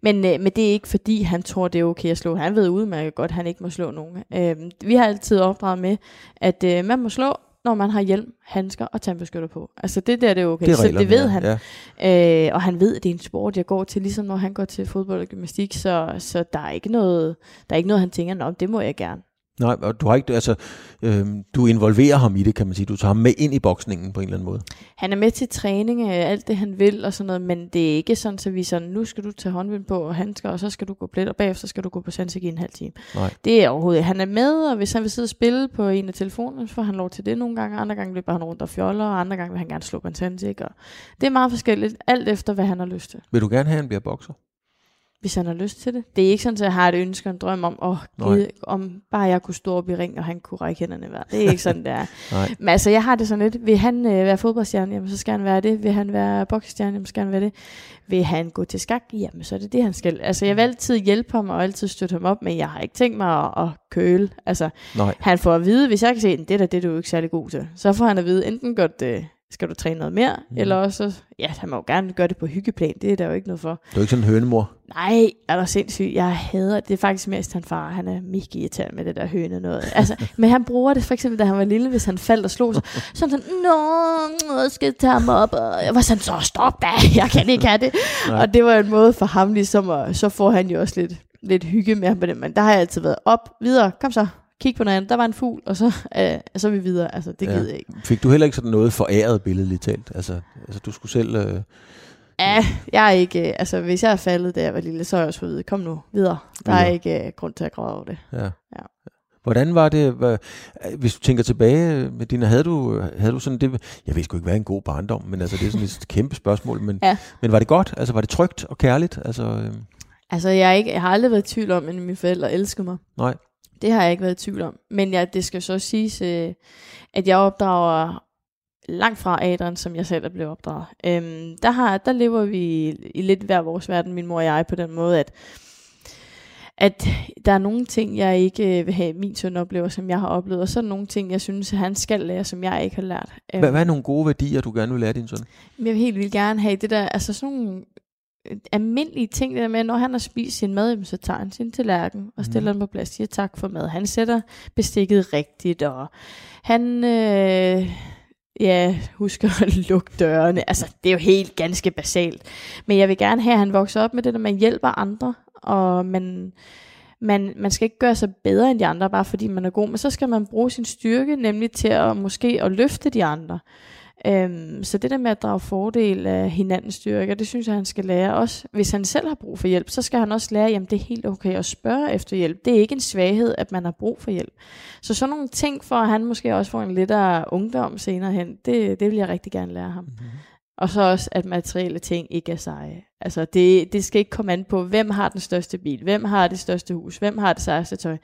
Men, øh, men det er ikke fordi, han tror, det er okay at slå. Han ved udmærket godt, at han ikke må slå nogen. Øh, vi har altid opdraget med, at øh, man må slå, når man har hjelm, handsker og tandbeskytter på. Altså det der, det er okay. Det er så reglerne, det ved han. Ja. Øh, og han ved, at det er en sport, jeg går til, ligesom når han går til fodbold og gymnastik, så, så der, er ikke noget, der er ikke noget, han tænker, Nå, det må jeg gerne. Nej, og du har ikke, altså, øh, du involverer ham i det, kan man sige. Du tager ham med ind i boksningen på en eller anden måde. Han er med til træning, øh, alt det han vil og sådan noget, men det er ikke sådan, at vi sådan, nu skal du tage håndvind på og handsker, og så skal du gå blæt, og bagefter skal du gå på sandsæk i en halv time. Nej. Det er overhovedet. Han er med, og hvis han vil sidde og spille på en af telefonerne, så får han lov til det nogle gange. Andre gange løber han rundt og fjoller, og andre gange vil han gerne slå på en sandsæk. Og det er meget forskelligt, alt efter hvad han har lyst til. Vil du gerne have, at han bliver bokser? Hvis han har lyst til det. Det er ikke sådan, at jeg har et ønske og en drøm om, åh, Nej. gid, om bare jeg kunne stå op i ring, og han kunne række hænderne hver. Det er ikke sådan, det er. Men altså, jeg har det sådan lidt, vil han øh, være fodboldstjerne, jamen så skal han være det. Vil han være boksestjerne, jamen så skal han være det. Vil han gå til skak, jamen så er det det, han skal. Altså, jeg vil altid hjælpe ham og altid støtte ham op, men jeg har ikke tænkt mig at, at køle. Altså, Nej. han får at vide, hvis jeg kan se, det der, det er du jo ikke særlig god til. Så får han at vide, enten godt, øh, skal du træne noget mere, mm. eller også, ja, han må jo gerne gøre det på hyggeplan, det er der jo ikke noget for. Du er ikke sådan en hønemor. Nej, er der sindssygt. Jeg hader det. er faktisk mest han far. Han er mega irriterende med det der høne noget. Altså, men han bruger det for eksempel, da han var lille, hvis han faldt og slog sig. Så han sådan, nå, jeg skal tage ham op. Og jeg var sådan, så stop da, jeg kan ikke have det. Nej. og det var en måde for ham ligesom, og så får han jo også lidt, lidt hygge med ham på det. Men der har jeg altid været op, videre, kom så, kig på noget andet. Der var en fugl, og så, øh, så er vi videre. Altså, det Ja. gider jeg ikke. Fik du heller ikke sådan noget foræret billedligt talt? Altså, altså du skulle selv... Øh, Ja, jeg er ikke, øh, altså hvis jeg er faldet, da jeg var lille, så er jeg også vide, kom nu, videre. Der er Videre. ikke øh, grund til at græde over det. ja. Ja. Hvordan var det, hvad, hvis du tænker tilbage, Medina, havde du, havde du sådan det, jeg ved sgu ikke, hvad en god barndom, men altså, det er sådan et kæmpe spørgsmål, men, Ja. men var det godt? Altså, var det trygt og kærligt? Altså, øh, Altså, jeg, er ikke, jeg har aldrig været i tvivl om, at mine forældre elskede mig. nej. Det har jeg ikke været i tvivl om. Men ja, det skal så siges, øh, at jeg opdrager langt fra Adrian, som jeg selv er blevet opdraget. Øhm, der, har, der lever vi i, i lidt hver vores verden, min mor og jeg, på den måde, at, at der er nogle ting, jeg ikke øh, vil have, min søn oplever, som jeg har oplevet, og så er der nogle ting, jeg synes, at han skal lære, som jeg ikke har lært. Øhm, Hvad, hvad er nogle gode værdier, du gerne vil lære din søn? Jeg vil helt vildt gerne have det der, altså sådan nogle almindelige ting, det der med, når han har spist sin mad, så tager han sin tallerken og stiller Mhm. den på plads, siger tak for mad. Han sætter bestikket rigtigt, og han øh, ja, husker at lukke dørene. Altså, det er jo helt ganske basalt. Men jeg vil gerne have, at han vokser op med det, at man hjælper andre, og man, man, man skal ikke gøre sig bedre end de andre, bare fordi man er god, men så skal man bruge sin styrke, nemlig til at måske at løfte de andre. Øhm, så det der med at drage fordel af hinandens styrker, det synes jeg, han skal lære også. Hvis han selv har brug for hjælp, så skal han også lære, at det er helt okay at spørge efter hjælp. Det er ikke en svaghed, at man har brug for hjælp. Så sådan nogle ting, for at han måske også får en lidt af ungdom senere hen, det, det vil jeg rigtig gerne lære ham. Mm-hmm. Og så også, at materielle ting ikke er seje. Altså, det, det skal ikke komme an på, hvem har den største bil, hvem har det største hus, hvem har det sejeste tøj.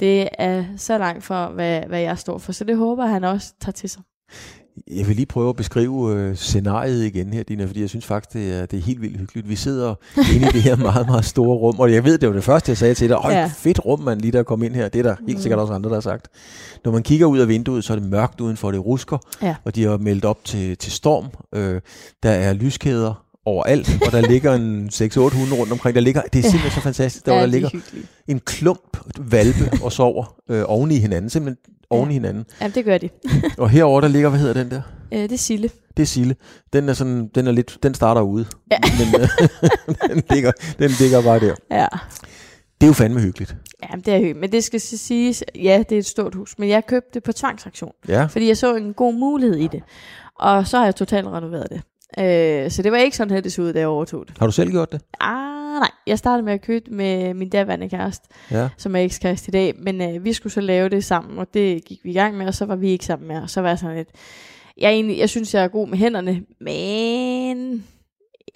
Det er så langt fra, hvad, hvad jeg står for. Så det håber han også tager til sig. Jeg vil lige prøve at beskrive øh, scenariet igen her, Dina, fordi jeg synes faktisk, det er, det er helt vildt hyggeligt. Vi sidder inde i det her meget, meget store rum, og jeg ved, det var det første, jeg sagde til dig. Høj, ja. Ja. fedt rum, man lige der kom ind her. Det er der helt sikkert også andre, der har sagt. Når man kigger ud af vinduet, så er det mørkt udenfor, det rusker, Ja. og de har meldt op til, til storm. Øh, der er lyskæder overalt, og der ligger en 6-8 hunde rundt omkring. Der ligger, det er simpelthen så fantastisk, der, ja, der de er ligger hyggelige. en klump valpe og sover øh, oven i hinanden, simpelthen oven i hinanden. Ja, det gør de. Og herover der ligger, hvad hedder den der? Øh, det er Sille. Det er Sille. Den er sådan, den er lidt, den starter ude. Ja. Men øh, den, ligger, den ligger bare der. Ja. Det er jo fandme hyggeligt. ja, det er hyggeligt. Men det skal så siges, ja, det er et stort hus, men jeg købte det på tvangsaktion, Ja. fordi jeg så en god mulighed i det. Og så har jeg totalt renoveret det. Øh, så det var ikke sådan her, det så ud, da jeg overtog det. Har du selv gjort det? Ah, nej. Jeg startede med at købe med min daværende kæreste, Ja. som er ekskæreste i dag, men øh, vi skulle så lave det sammen, og det gik vi i gang med, og så var vi ikke sammen mere. Og så var jeg sådan lidt, jeg, egentlig, jeg synes, jeg er god med hænderne, men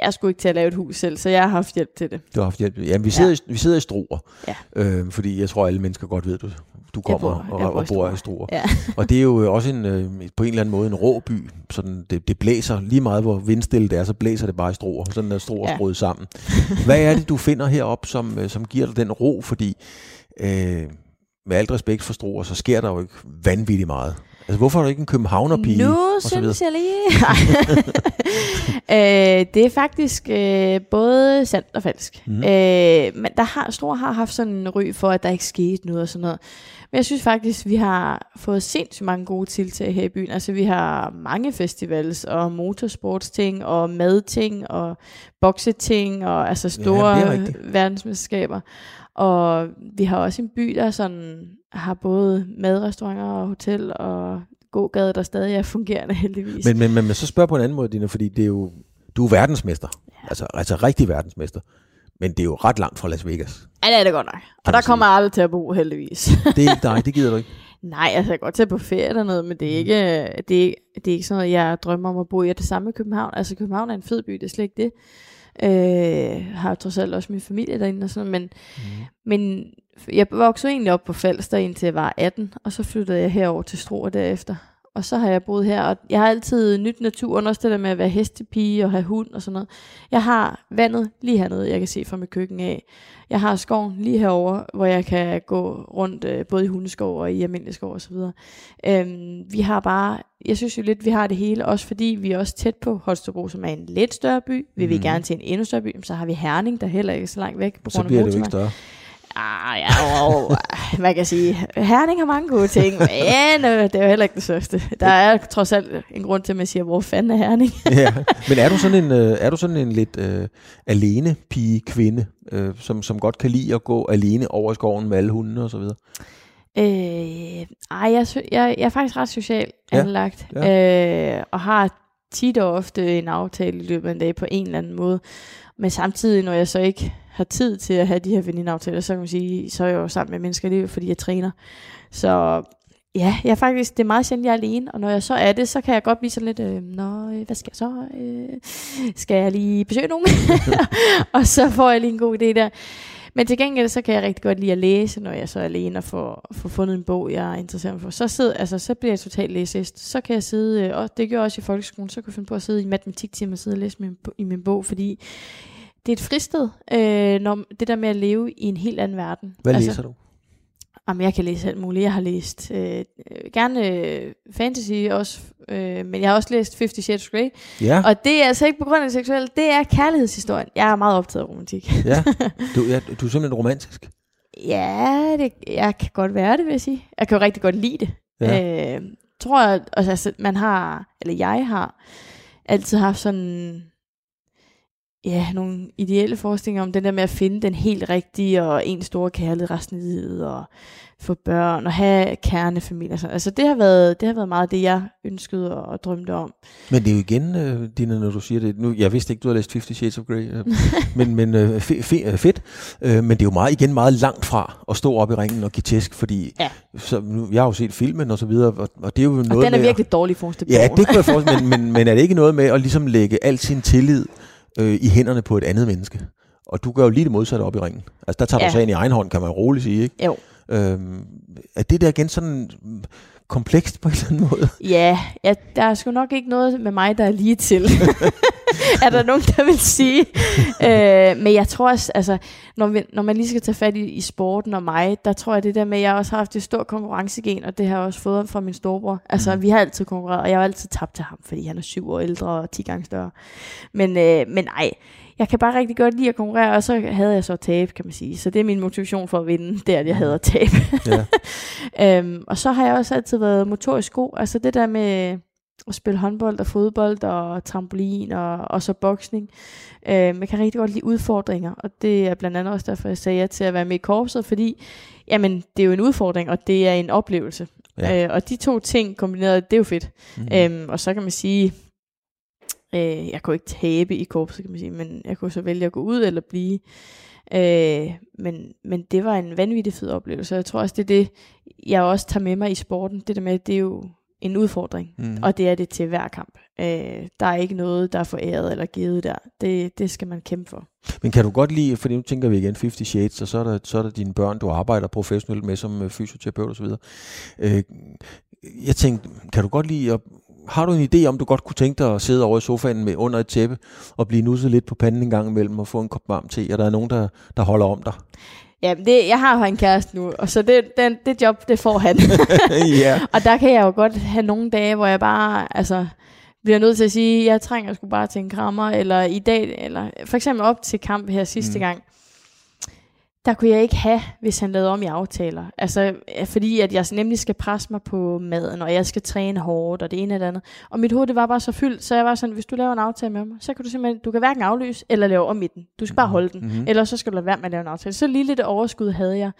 jeg skulle ikke til at lave et hus selv, så jeg har haft hjælp til det. Du har haft hjælp. Jamen, vi sidder, ja. i, vi sidder i Struer. Ja. Øh, fordi jeg tror, alle mennesker godt ved, du, du kommer bor- og, jeg og, bor i Struer. Ja. Og det er jo også en, øh, på en eller anden måde en rå by. Sådan, det, det blæser lige meget, hvor vindstille det er, så blæser det bare i Struer. Sådan er Struer Ja. skruet sammen. Hvad er det, du finder heroppe, som, øh, som giver dig den ro? Fordi øh, med alt respekt for Struer, så sker der jo ikke vanvittigt meget. Altså, hvorfor er du ikke en københavnerpige? Nu og synes jeg lige... øh, det er faktisk øh, både sandt og falsk. Mm. Øh, men der har, Struer har haft sådan en ry for, at der ikke skete noget og sådan noget. Men jeg synes faktisk, vi har fået sindssygt mange gode tiltag her i byen. Altså vi har mange festivals og motorsportsting og madting og bokseting og altså store ja, verdensmesterskaber. Og vi har også en by, der sådan har både madrestauranter og hotel og gågade, der stadig er fungerende heldigvis. Men, men, men, men så spørg på en anden måde, Dina, fordi det er jo, du er verdensmester. Ja. Altså, altså rigtig verdensmester. Men det er jo ret langt fra Las Vegas. Ja, det er det godt nok. Og der sige. kommer jeg aldrig til at bo, heldigvis. Det er ikke dig, det gider du ikke. Nej, altså jeg kan godt tage på ferie dernede, men det er ikke, det er, det er ikke sådan noget, jeg drømmer om at bo i. Og det samme med København. Altså København er en fed by, det er slet ikke det. Øh, har jo trods alt også min familie derinde og sådan noget, men, mm. men jeg voksede egentlig op på Falster indtil jeg var 18, og så flyttede jeg herover til Struer derefter. Og så har jeg boet her, og jeg har altid nyt naturen, også det der med at være hestepige og have hund og sådan noget. Jeg har vandet lige hernede, jeg kan se fra mit køkken af. Jeg har skoven lige herover, hvor jeg kan gå rundt øh, både i hundeskov og i almindelig skov osv. Øhm, vi har bare, jeg synes jo lidt, vi har det hele, også fordi vi er også tæt på Holstebro, som er en lidt større by. Vil vi Mhm. gerne til en endnu større by, så har vi Herning, der heller ikke er så langt væk. På Så grund af bliver det jo ikke større. Ah, ja, wow. man kan sige, Herning har mange gode ting, men øh, det er jo heller ikke det største. Der er trods alt en grund til, at man siger, hvor fanden er Herning? ja. Men er du sådan en, øh, er du sådan en lidt øh, alene pige kvinde, øh, som, som godt kan lide at gå alene over skoven med alle hundene og så videre? Øh, ej, jeg, jeg, jeg er faktisk ret socialt Ja, anlagt, ja. øh, og har tit og ofte en aftale i løbet af en dag på en eller anden måde. Men samtidig, når jeg så ikke har tid til at have de her venindeaftaler, så kan man sige, så er jeg jo sammen med mennesker alligevel, fordi jeg træner. Så ja, jeg faktisk, det er meget sjældent, jeg er alene, og når jeg så er det, så kan jeg godt blive sådan lidt, øh, nå, øh, hvad skal jeg så? Øh, skal jeg lige besøge nogen? og så får jeg lige en god idé der. Men til gengæld, så kan jeg rigtig godt lide at læse, når jeg så er alene og får, får fundet en bog, jeg er interesseret for. Så, sidder, altså, så bliver jeg totalt læsest. Så kan jeg sidde, øh, og det gør jeg også i folkeskolen, så kan jeg finde på at sidde i matematiktimer og sidde og læse min, i min bog, fordi det er et fristed, øh, når, det der med at leve i en helt anden verden. Hvad altså, læser du? Jamen, jeg kan læse alt muligt. Jeg har læst øh, gerne øh, fantasy også, øh, men jeg har også læst Fifty Shades Grey. Ja, Og det er altså ikke på grund af det seksuelle, det er kærlighedshistorien. Jeg er meget optaget af romantik. ja. Du, ja, du er simpelthen romantisk. Ja, det, jeg kan godt være det, vil jeg sige. Jeg kan jo rigtig godt lide det. Ja. Øh, tror jeg, altså, man har, eller jeg har, altid haft sådan, ja, nogle ideelle forestillinger om den der med at finde den helt rigtige, og en store kærlighed resten af livet, og få børn, og have kernefamilie. og sådan. Altså det har, været, det har været meget det, jeg ønskede og, og drømte om. Men det er jo igen, øh, Dina, når du siger det. Nu, jeg vidste ikke, du har læst Fifty Shades of Grey. Øh, men men øh, fe, fe, øh, fedt. Øh, men det er jo meget, igen meget langt fra at stå op i ringen og give tæsk, fordi Ja. så, nu, jeg har jo set filmen og så videre, og, og det er jo noget Og den er med at- virkelig dårlig forestillet Ja, det kunne jeg forestille men, men, men er det ikke noget med at ligesom lægge al sin tillid øh, i hænderne på et andet menneske? Og du gør jo lige det modsatte op i ringen. Altså der tager ja. Du sagen i egen hånd, kan man roligt sige, ikke? Jo. Øhm, er det der igen sådan komplekst på en eller anden måde? Ja, ja, der er sgu nok ikke noget med mig, der er lige til. er der nogen, der vil sige. øh, men jeg tror også, altså, når, vi, når man lige skal tage fat i, i sporten og mig, der tror jeg det der med, at jeg også har haft et stort konkurrencegen, og det har jeg også fået fra min storebror. Altså, Mhm. vi har altid konkurreret, og jeg har altid tabt til ham, fordi han er syv år ældre og 10 gange større. Men, øh, men nej, jeg kan bare rigtig godt lide at konkurrere, og så havde jeg så tab, kan man sige. Så det er min motivation for at vinde, det er, at jeg havde at tabe. Ja. Øhm, og så har jeg også altid været motorisk god. Altså det der med at spille håndbold og fodbold og trampolin og, og så boksning. Øhm, jeg kan rigtig godt lide udfordringer, og det er blandt andet også derfor, jeg sagde ja til at være med i korpset, fordi jamen, det er jo en udfordring, og det er en oplevelse. Ja. Øh, og de to ting kombineret, det er jo fedt. Mm. Øhm, og så kan man sige, øh, jeg kunne ikke tabe i korpset, kan man sige, men jeg kunne så vælge at gå ud eller blive. Øh, men, men det var en vanvittig fed oplevelse, jeg tror også, det er det, jeg også tager med mig i sporten. Det der med, det er jo en udfordring, Mm. og det er det til hver kamp. Øh, der er ikke noget, der er foræret eller givet der. Det, det skal man kæmpe for. Men kan du godt lide, fordi nu tænker vi igen 50 Shades, og så er der, så er der dine børn, du arbejder professionelt med som øh, fysioterapeut osv. Øh, jeg tænkte, kan du godt lide at har du en idé om, du godt kunne tænke dig at sidde over i sofaen med under et tæppe og blive nusset lidt på panden en gang imellem og få en kop varm te, og der er nogen, der, der holder om dig? Ja, det, jeg har jo en kæreste nu, og så det, den, det job, det får han. ja. Og der kan jeg jo godt have nogle dage, hvor jeg bare, altså, bliver nødt til at sige, jeg trænger sgu bare til en krammer, eller i dag, eller for eksempel op til kamp her sidste Mm. mm. gang. Der kunne jeg ikke have, hvis han lavede om i aftaler. Altså, øh, fordi at jeg nemlig skal presse mig på maden, og jeg skal træne hårdt, og det ene eller andet. Og mit hoved, det var bare så fyldt, så jeg var sådan, hvis du laver en aftale med mig, så kan du simpelthen, du kan hverken aflyse eller lave om i den. Du skal bare holde den. Mm-hmm. Eller så skal du lade være med at lave en aftale. Så lige lidt overskud havde jeg.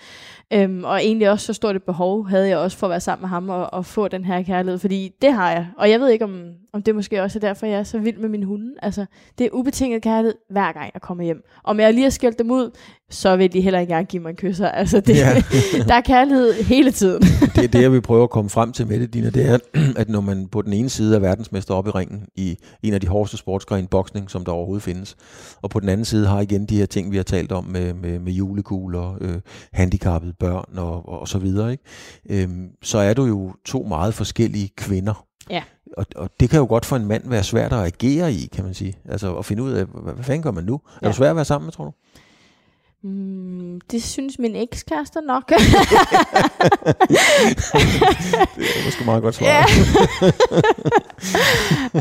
Øhm, og egentlig også så stort et behov havde jeg også for at være sammen med ham og, og få den her kærlighed, fordi det har jeg. Og jeg ved ikke, om, om det måske også er derfor, jeg er så vild med min hunde. Altså, det er ubetinget kærlighed hver gang jeg kommer hjem. Om jeg lige har skældt dem ud, så vil de heller ikke engang give mig en kysser. Altså, det, ja. der er kærlighed hele tiden. det er det, jeg vil prøve at komme frem til med det, Dina. Det er, at når man på den ene side er verdensmester op i ringen i en af de hårdeste sportsgrene, boksning, som der overhovedet findes, og på den anden side har igen de her ting, vi har talt om med, med, med julekugler, øh, handicappede børn og, og, og så videre, ikke? Øhm, så er du jo to meget forskellige kvinder. Ja. Og, og det kan jo godt for en mand være svært at agere i, kan man sige. Altså at finde ud af, hvad, hvad fanden gør man nu? Er ja. det svært at være sammen med, tror du? Mm, det synes min ekskæreste nok. det er måske meget godt svar. Ja.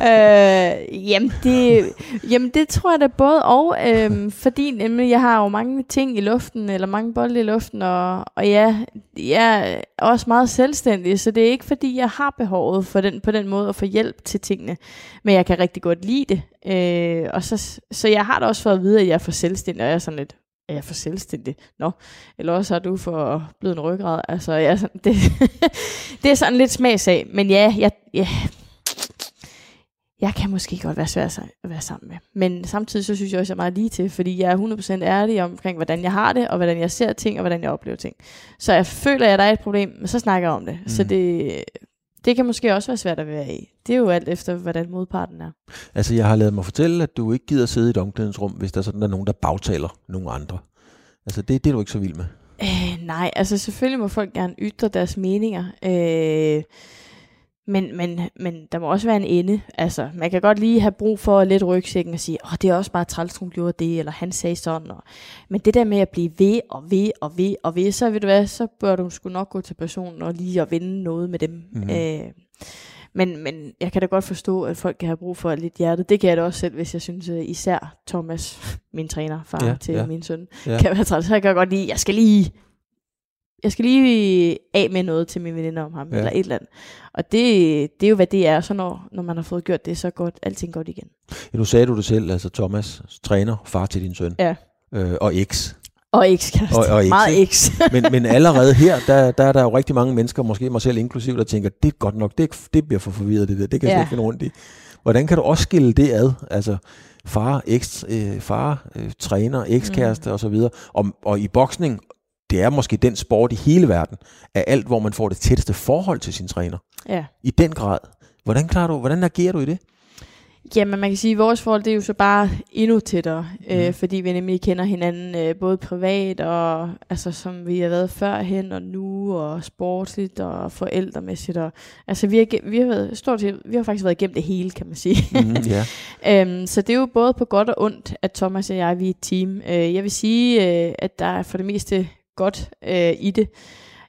øh, jamen, det, jamen, det tror jeg da både og. Øh, fordi nemlig, jeg har jo mange ting i luften, eller mange bolde i luften, og, og ja, jeg er også meget selvstændig, så det er ikke fordi, jeg har behovet for den, på den måde at få hjælp til tingene. Men jeg kan rigtig godt lide det. Øh, og så, så jeg har da også fået at vide, at jeg er for selvstændig, og jeg er sådan lidt, er jeg for selvstændig? Nå, eller også har du for blevet en ryggrad. Altså, ja, det, det er sådan lidt smagsag. Men ja, jeg, ja, jeg kan måske godt være svær at være sammen med. Men samtidig så synes jeg også, at jeg er meget lige til, fordi jeg er 100% ærlig omkring, hvordan jeg har det, og hvordan jeg ser ting, og hvordan jeg oplever ting. Så jeg føler, at der er et problem, men så snakker jeg om det. Mm. Så det, det kan måske også være svært at være i. Det er jo alt efter, hvordan modparten er. Altså, jeg har lavet mig fortælle, at du ikke gider sidde i et omklædningsrum, hvis der er sådan, der er nogen, der bagtaler nogle andre. Altså, det, det er du ikke så vild med. Øh, nej, altså selvfølgelig må folk gerne ytre deres meninger. Øh, men, men, men der må også være en ende. Altså, man kan godt lige have brug for lidt rygsækken og sige, åh, det er også bare træls, hun gjorde det, eller han sagde sådan. Og, men det der med at blive ved og ved og ved og ved, så ved du hvad, så bør du sgu nok gå til personen og lige at vinde noget med dem. Mm-hmm. Øh, men, men jeg kan da godt forstå, at folk kan have brug for lidt hjerte. Det kan jeg da også selv, hvis jeg synes, at især Thomas, min træner, far ja, til ja. min søn, ja. kan være træt. Så jeg kan godt lide, jeg skal lige jeg skal lige af med noget til min veninde om ham, ja. eller et eller andet. Og det, det er jo, hvad det er. Så når, når man har fået gjort det, så går alting godt igen. Ja, nu sagde du det selv, altså Thomas, træner, far til din søn. Ja. Øh, og eks. Og ekskæreste. Og, og Meget eks. men, men allerede her, der, der er der jo rigtig mange mennesker, måske mig selv inklusiv, der tænker, det er godt nok, det, det bliver for forvirret det der, det kan jeg ja. ikke finde rundt i. Hvordan kan du også skille det ad? Altså, far, eks, øh, far øh, træner, ekskæreste mm. og så videre. Og, og i boksning, det er måske den sport i hele verden, af alt, hvor man får det tætteste forhold til sin træner. Ja. I den grad. Hvordan klarer du, hvordan agerer du i det? Jamen, man kan sige, at vores forhold det er jo så bare endnu tættere, mm. øh, fordi vi nemlig kender hinanden øh, både privat og altså som vi har været førhen og nu og sportsligt og forældremæssigt. Og, altså vi har, vi har været stort set, vi har faktisk været igennem det hele, kan man sige. Mm, yeah. øhm, så det er jo både på godt og ondt, at Thomas og jeg vi er et team. Øh, jeg vil sige, øh, at der er for det meste godt øh, i det.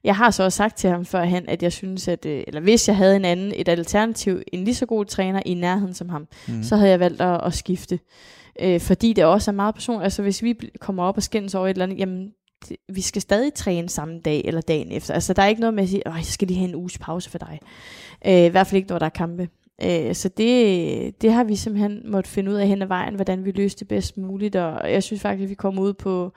Jeg har så også sagt til ham førhen, at jeg synes, at øh, eller hvis jeg havde en anden, et alternativ, en lige så god træner i nærheden som ham, mm. så havde jeg valgt at, at skifte. Øh, fordi det også er meget personligt. Altså hvis vi kommer op og skændes over et eller andet, jamen det, vi skal stadig træne samme dag eller dagen efter. Altså der er ikke noget med at sige, at jeg skal lige have en uges pause for dig. Øh, I hvert fald ikke, når der er kampe. Øh, så det, det har vi simpelthen måtte finde ud af hen ad vejen, hvordan vi løste det bedst muligt, og jeg synes faktisk, at vi kommer ud på,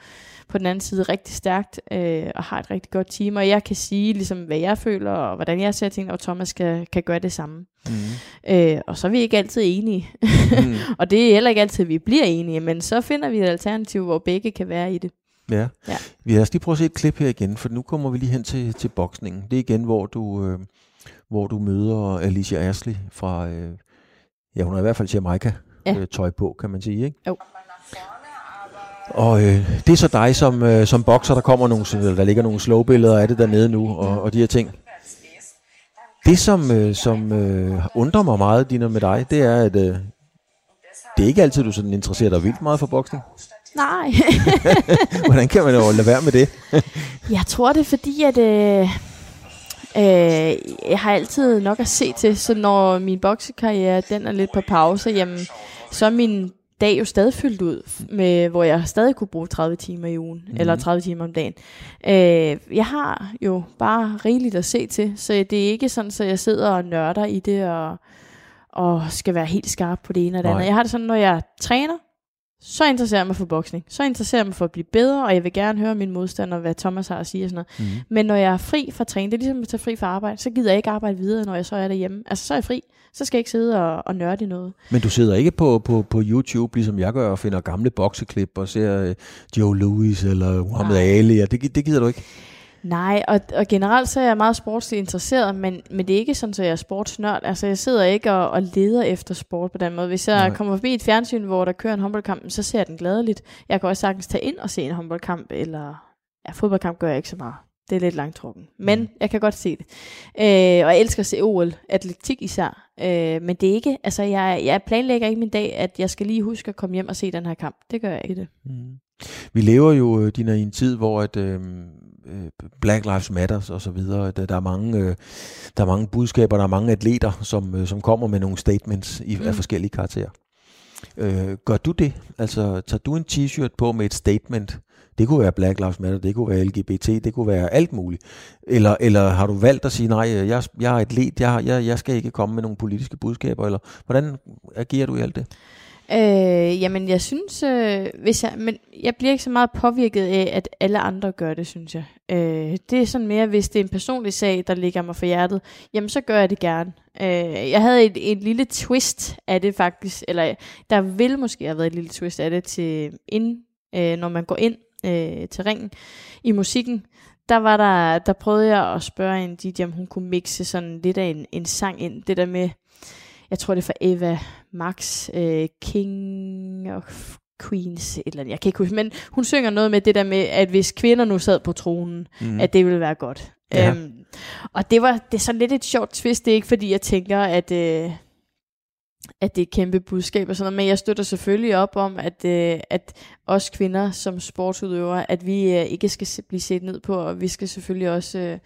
på den anden side rigtig stærkt, øh, og har et rigtig godt team, og jeg kan sige, ligesom, hvad jeg føler, og hvordan jeg ser ting, og Thomas kan, kan gøre det samme. Mm. Øh, og så er vi ikke altid enige, mm. og det er heller ikke altid, at vi bliver enige, men så finder vi et alternativ, hvor begge kan være i det. Ja. ja. Vi har lige prøve at se et klip her igen, for nu kommer vi lige hen til, til boksningen. Det er igen, hvor du... Øh hvor du møder Alicia Ashley fra, øh, ja hun har i hvert fald Jamaica ja. øh, tøj på, kan man sige, ikke? Jo. Og øh, det er så dig som, øh, som bokser, der kommer nogle, der ligger nogle slow-billeder af det dernede nu, og, og de her ting. Det, som, øh, som øh, undrer mig meget, Dina, med dig, det er, at øh, det er ikke altid, du sådan interesserer dig vildt meget for boksning. Nej. Hvordan kan man jo lade være med det? jeg tror, det er fordi, at... Øh Øh, jeg har altid nok at se til, så når min boksekarriere den er lidt på pause, jamen, så er min dag jo stadig fyldt ud, med, hvor jeg stadig kunne bruge 30 timer i ugen, mm. eller 30 timer om dagen. Øh, jeg har jo bare rigeligt at se til, så det er ikke sådan, at jeg sidder og nørder i det, og, og skal være helt skarp på det ene og det Nej. andet. Jeg har det sådan, når jeg træner, så interesserer jeg mig for boksning. Så interesserer jeg mig for at blive bedre, og jeg vil gerne høre min modstander, hvad Thomas har at sige og sådan noget. Mm. Men når jeg er fri fra træning, det er ligesom at tage fri fra arbejde, så gider jeg ikke arbejde videre, når jeg så er derhjemme. Altså, så er jeg fri. Så skal jeg ikke sidde og, og nørde i noget. Men du sidder ikke på, på, på YouTube, ligesom jeg gør, og finder gamle bokseklip og ser øh, Joe Louis eller Muhammad Nej. Ali, og det, det gider du ikke? Nej, og, og generelt så er jeg meget sportsligt interesseret, men, men det er ikke sådan, at jeg er sportsnørd. Altså, jeg sidder ikke og, og leder efter sport på den måde. Hvis jeg Nej. Kommer forbi et fjernsyn, hvor der kører en håndboldkamp, så ser jeg den gladeligt. Jeg kan også sagtens tage ind og se en håndboldkamp, eller ja, fodboldkamp gør jeg ikke så meget. Det er lidt langtrukken. Men Mm. jeg jeg kan godt se det. Øh, og jeg elsker at se OL, atletik især. Øh, men det er ikke, altså jeg, jeg planlægger ikke min dag, at jeg skal lige huske at komme hjem og se den her kamp. Det gør jeg ikke det. Mm. Vi lever jo, øh, Dina, i en tid, hvor at, øh, øh, Black Lives Matter og så videre, der, der, er mange, øh, der er mange budskaber, der er mange atleter, som, øh, som kommer med nogle statements i, mm. af forskellige karakterer. Øh, gør du det? Altså, tager du en t-shirt på med et statement? Det kunne være Black Lives Matter, det kunne være LGBT, det kunne være alt muligt. Eller, eller har du valgt at sige, nej, jeg, jeg er atlet, jeg, jeg, jeg skal ikke komme med nogle politiske budskaber, eller hvordan agerer du i alt det? Øh, jamen, jeg synes, øh, hvis jeg, men jeg bliver ikke så meget påvirket af, at alle andre gør det, synes jeg. Øh, det er sådan mere, hvis det er en personlig sag, der ligger mig for hjertet, jamen så gør jeg det gerne. Øh, jeg havde et, et lille twist af det faktisk, eller der vil måske have været et lille twist af det til ind, øh, når man går ind øh, til ringen i musikken. Der var der, der prøvede jeg at spørge en DJ, om hun kunne mixe sådan lidt af en, en sang ind. Det der med, jeg tror det er fra Eva Max, øh, King of Queens, et eller andet, jeg kan ikke huske, men hun synger noget med det der med, at hvis kvinder nu sad på tronen, mm. at det ville være godt. Ja. Øhm, og det var det er sådan lidt et sjovt twist, det er ikke fordi, jeg tænker, at, øh, at det er et kæmpe budskab og sådan noget, men jeg støtter selvfølgelig op om, at, øh, at os kvinder som sportsudøvere, at vi øh, ikke skal se- blive set ned på, og vi skal selvfølgelig også øh,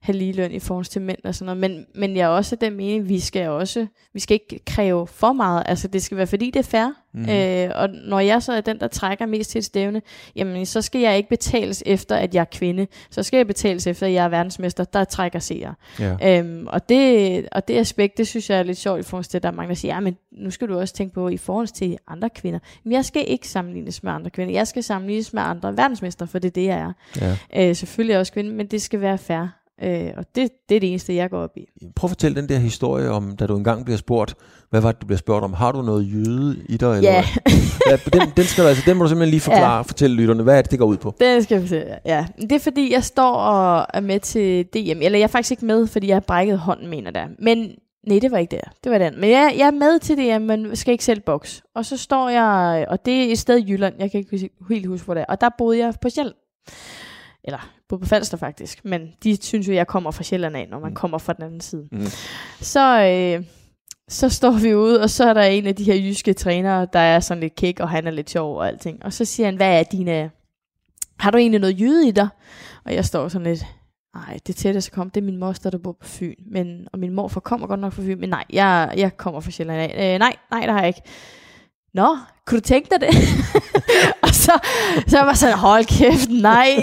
have lige løn i forhold til mænd og sådan noget. Men, men jeg er også den mening, vi skal også, vi skal ikke kræve for meget. Altså det skal være, fordi det er fair. Mm. Øh, og når jeg så er den, der trækker mest til et stævne, jamen så skal jeg ikke betales efter, at jeg er kvinde. Så skal jeg betales efter, at jeg er verdensmester, der trækker seere. Ja. Øhm, og, det, og det aspekt, det synes jeg er lidt sjovt i forhold til, at der er mange, der siger, ja, men nu skal du også tænke på i forhold til andre kvinder. Men jeg skal ikke sammenlignes med andre kvinder. Jeg skal sammenlignes med andre verdensmester, for det er det, jeg er. Ja. Øh, selvfølgelig er jeg også kvinde, men det skal være fair. Øh, og det, det er det eneste, jeg går op i. Prøv at fortælle den der historie om, da du engang bliver spurgt, hvad var det, du bliver spurgt om? Har du noget jøde i dig? Eller Ja, ja den, den, skal du, altså, den må du simpelthen lige forklare, ja. fortælle lytterne. Hvad er det, det går ud på? det skal jeg fortælle. Ja. Det er fordi, jeg står og er med til DM. Eller jeg er faktisk ikke med, fordi jeg har brækket hånden, mener der. Men Nej, det var ikke der. Det var den. Men jeg, jeg er med til det, men skal ikke selv boks. Og så står jeg, og det er et sted i Jylland, jeg kan ikke huske- helt huske, hvor det er. Og der boede jeg på Sjælland. Eller på Falster faktisk. Men de synes jo, jeg kommer fra Sjælland af, når man Mm. kommer fra den anden side. Mm. Så, øh, så står vi ude, og så er der en af de her jyske trænere, der er sådan lidt kæk, og han er lidt sjov og alting. Og så siger han, hvad er dine... Har du egentlig noget jyde i dig? Og jeg står sådan lidt, nej, det tætteste kom, det er min moster, der bor på Fyn. Men, og min morfar kommer godt nok fra Fyn, men nej, jeg, jeg kommer fra Sjælland af. Øh, nej, nej, det har jeg ikke. Nå, kunne du tænke dig det? og så, så var jeg sådan, hold kæft, nej.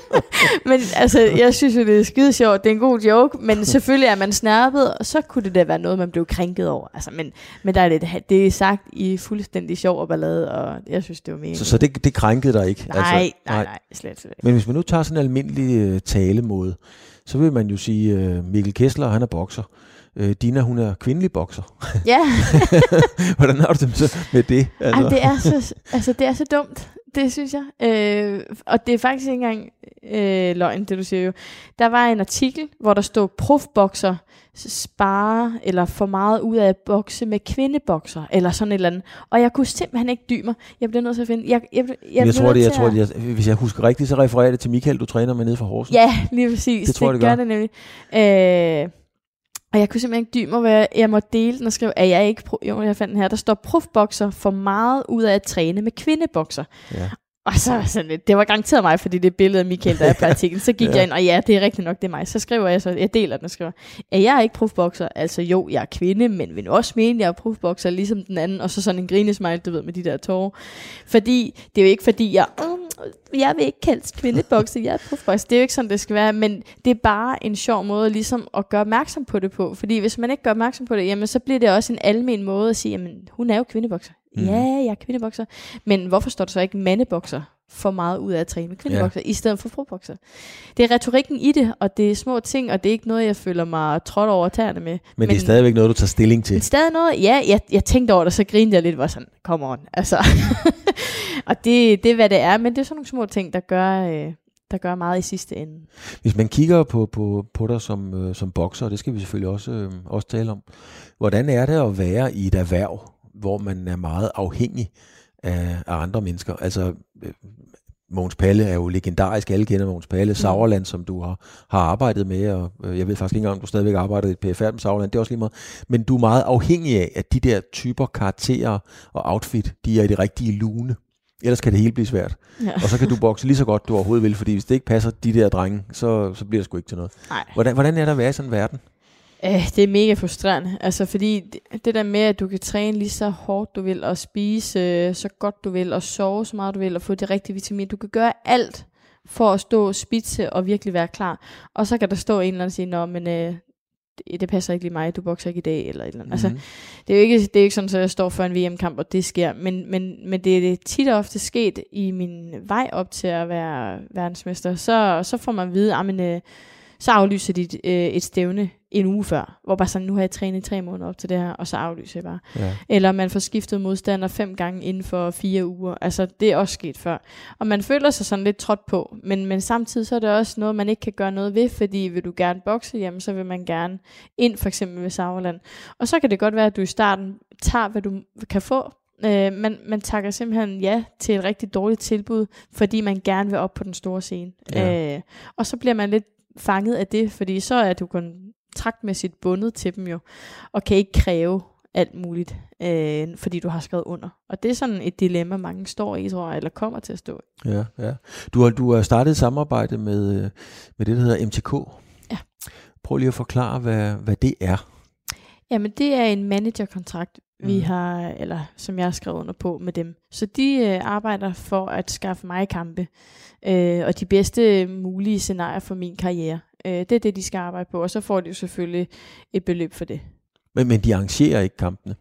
men altså, jeg synes jo, det er skide sjovt. Det er en god joke, men selvfølgelig er man snærpet, og så kunne det da være noget, man blev krænket over. Altså, men, men der er det, det er sagt i fuldstændig sjov og ballade, og jeg synes, det var mega. Så, så det, det krænkede dig ikke? nej, altså, nej, nej, slet, slet ikke. Men hvis man nu tager sådan en almindelig øh, talemåde, så vil man jo sige, øh, Mikkel Kessler, han er bokser. Øh, Dina, hun er kvindelig bokser. Ja, Hvordan har du det så med det? altså. Ej, det, er så, altså, det er så dumt. Det synes jeg. Øh, og det er faktisk ikke engang øh, løgn, det du siger jo. Der var en artikel, hvor der stod, profbokser sparer eller får meget ud af at bokse med kvindebokser, eller sådan et eller andet. Og jeg kunne simpelthen ikke dybe mig. Jeg bliver nødt til at finde... Jeg, jeg, jeg, Jeg, tror det, jeg tror at- det, jeg, hvis jeg husker rigtigt, så refererer det til Michael, du træner med nede fra Horsens. Ja, lige præcis. Det tror jeg, det gør gør. det nemlig. Øh, og jeg kunne simpelthen ikke dybe mig, hvad jeg måtte dele den og skrive, at jeg ikke... Jo, jeg fandt den her. Der står, profbokser får meget ud af at træne med kvindebokser. Ja. Og så var sådan lidt, det var garanteret mig, fordi det er billedet af Michael, der er på artiklen. Så gik ja. jeg ind, og ja, det er rigtigt nok, det er mig. Så skriver jeg så, jeg deler den og skriver, at jeg er ikke proofboxer. Altså jo, jeg er kvinde, men vil også mene, at jeg er proofboxer, ligesom den anden. Og så sådan en grinesmile, du ved, med de der tårer. Fordi, det er jo ikke fordi, jeg, jeg vil ikke kaldes kvindebokser, jeg er proofboxer. Det er jo ikke sådan, det skal være, men det er bare en sjov måde ligesom at gøre opmærksom på det på. Fordi hvis man ikke gør opmærksom på det, jamen så bliver det også en almen måde at sige, jamen hun er jo kvindebokser. Mm. Ja, jeg er kvindebokser. Men hvorfor står der så ikke mandebokser? for meget ud af at træne med kvindebokser, ja. i stedet for frobokser. Det er retorikken i det, og det er små ting, og det er ikke noget, jeg føler mig trådt over tæerne med. Men, men det er stadigvæk noget, du tager stilling til? Det er stadig noget, ja, jeg, jeg tænkte over det, så grinede jeg lidt, var sådan, come on, altså. og det, det er, hvad det er, men det er sådan nogle små ting, der gør, øh, der gør meget i sidste ende. Hvis man kigger på, på, på dig som, øh, som bokser, og det skal vi selvfølgelig også, øh, også tale om, hvordan er det at være i et erhverv, hvor man er meget afhængig af, af andre mennesker? Altså, øh, Mogens Palle er jo legendarisk, alle kender Mogens Palle, mm. Sauerland, som du har, har arbejdet med, og øh, jeg ved faktisk ikke engang, om du stadigvæk arbejder i PFR med Sauerland, det er også lige meget. Men du er meget afhængig af, at de der typer karakterer og outfit, de er i det rigtige lune. Ellers kan det hele blive svært. Ja. Og så kan du bokse lige så godt, du overhovedet vil, fordi hvis det ikke passer de der drenge, så, så bliver det sgu ikke til noget. Nej. Hvordan, hvordan er der at være i sådan en verden? Æh, det er mega frustrerende. Altså fordi det, det der med, at du kan træne lige så hårdt du vil, og spise øh, så godt du vil, og sove så meget du vil, og få det rigtige vitamin. Du kan gøre alt for at stå spidse og virkelig være klar. Og så kan der stå en eller anden og sige, Nå, men øh, det, det passer ikke lige mig, du bokser ikke i dag, eller et eller andet. Mm-hmm. Altså, mhm. det er jo ikke, det er ikke sådan, at jeg står for en VM-kamp, og det sker, men, men, men det er tit og ofte sket i min vej op til at være verdensmester. Så, så får man at vide, at øh, så aflyser de et, øh, et stævne en uge før, hvor bare sådan, nu har jeg trænet i tre måneder op til det her, og så aflyser jeg bare. Ja. Eller man får skiftet modstander fem gange inden for fire uger. Altså, det er også sket før. Og man føler sig sådan lidt trådt på, men, men samtidig så er det også noget, man ikke kan gøre noget ved, fordi vil du gerne bokse, jamen så vil man gerne ind for eksempel ved Sauerland. Og så kan det godt være, at du i starten tager, hvad du kan få, Øh, man, man takker simpelthen ja til et rigtig dårligt tilbud, fordi man gerne vil op på den store scene. Ja. Øh, og så bliver man lidt fanget af det, fordi så er du kontraktmæssigt bundet til dem jo, og kan ikke kræve alt muligt, øh, fordi du har skrevet under. Og det er sådan et dilemma, mange står i, tror jeg, eller kommer til at stå i. Ja, ja. Du har, du har startet et samarbejde med, øh, med det, der hedder MTK. Ja. Prøv lige at forklare, hvad, hvad det er. Jamen, det er en managerkontrakt, vi mm. har, eller som jeg har skrevet under på med dem. Så de øh, arbejder for at skaffe mig kampe, øh, og de bedste mulige scenarier for min karriere. Øh, det er det, de skal arbejde på, og så får de jo selvfølgelig et beløb for det. Men, men de arrangerer ikke kampene?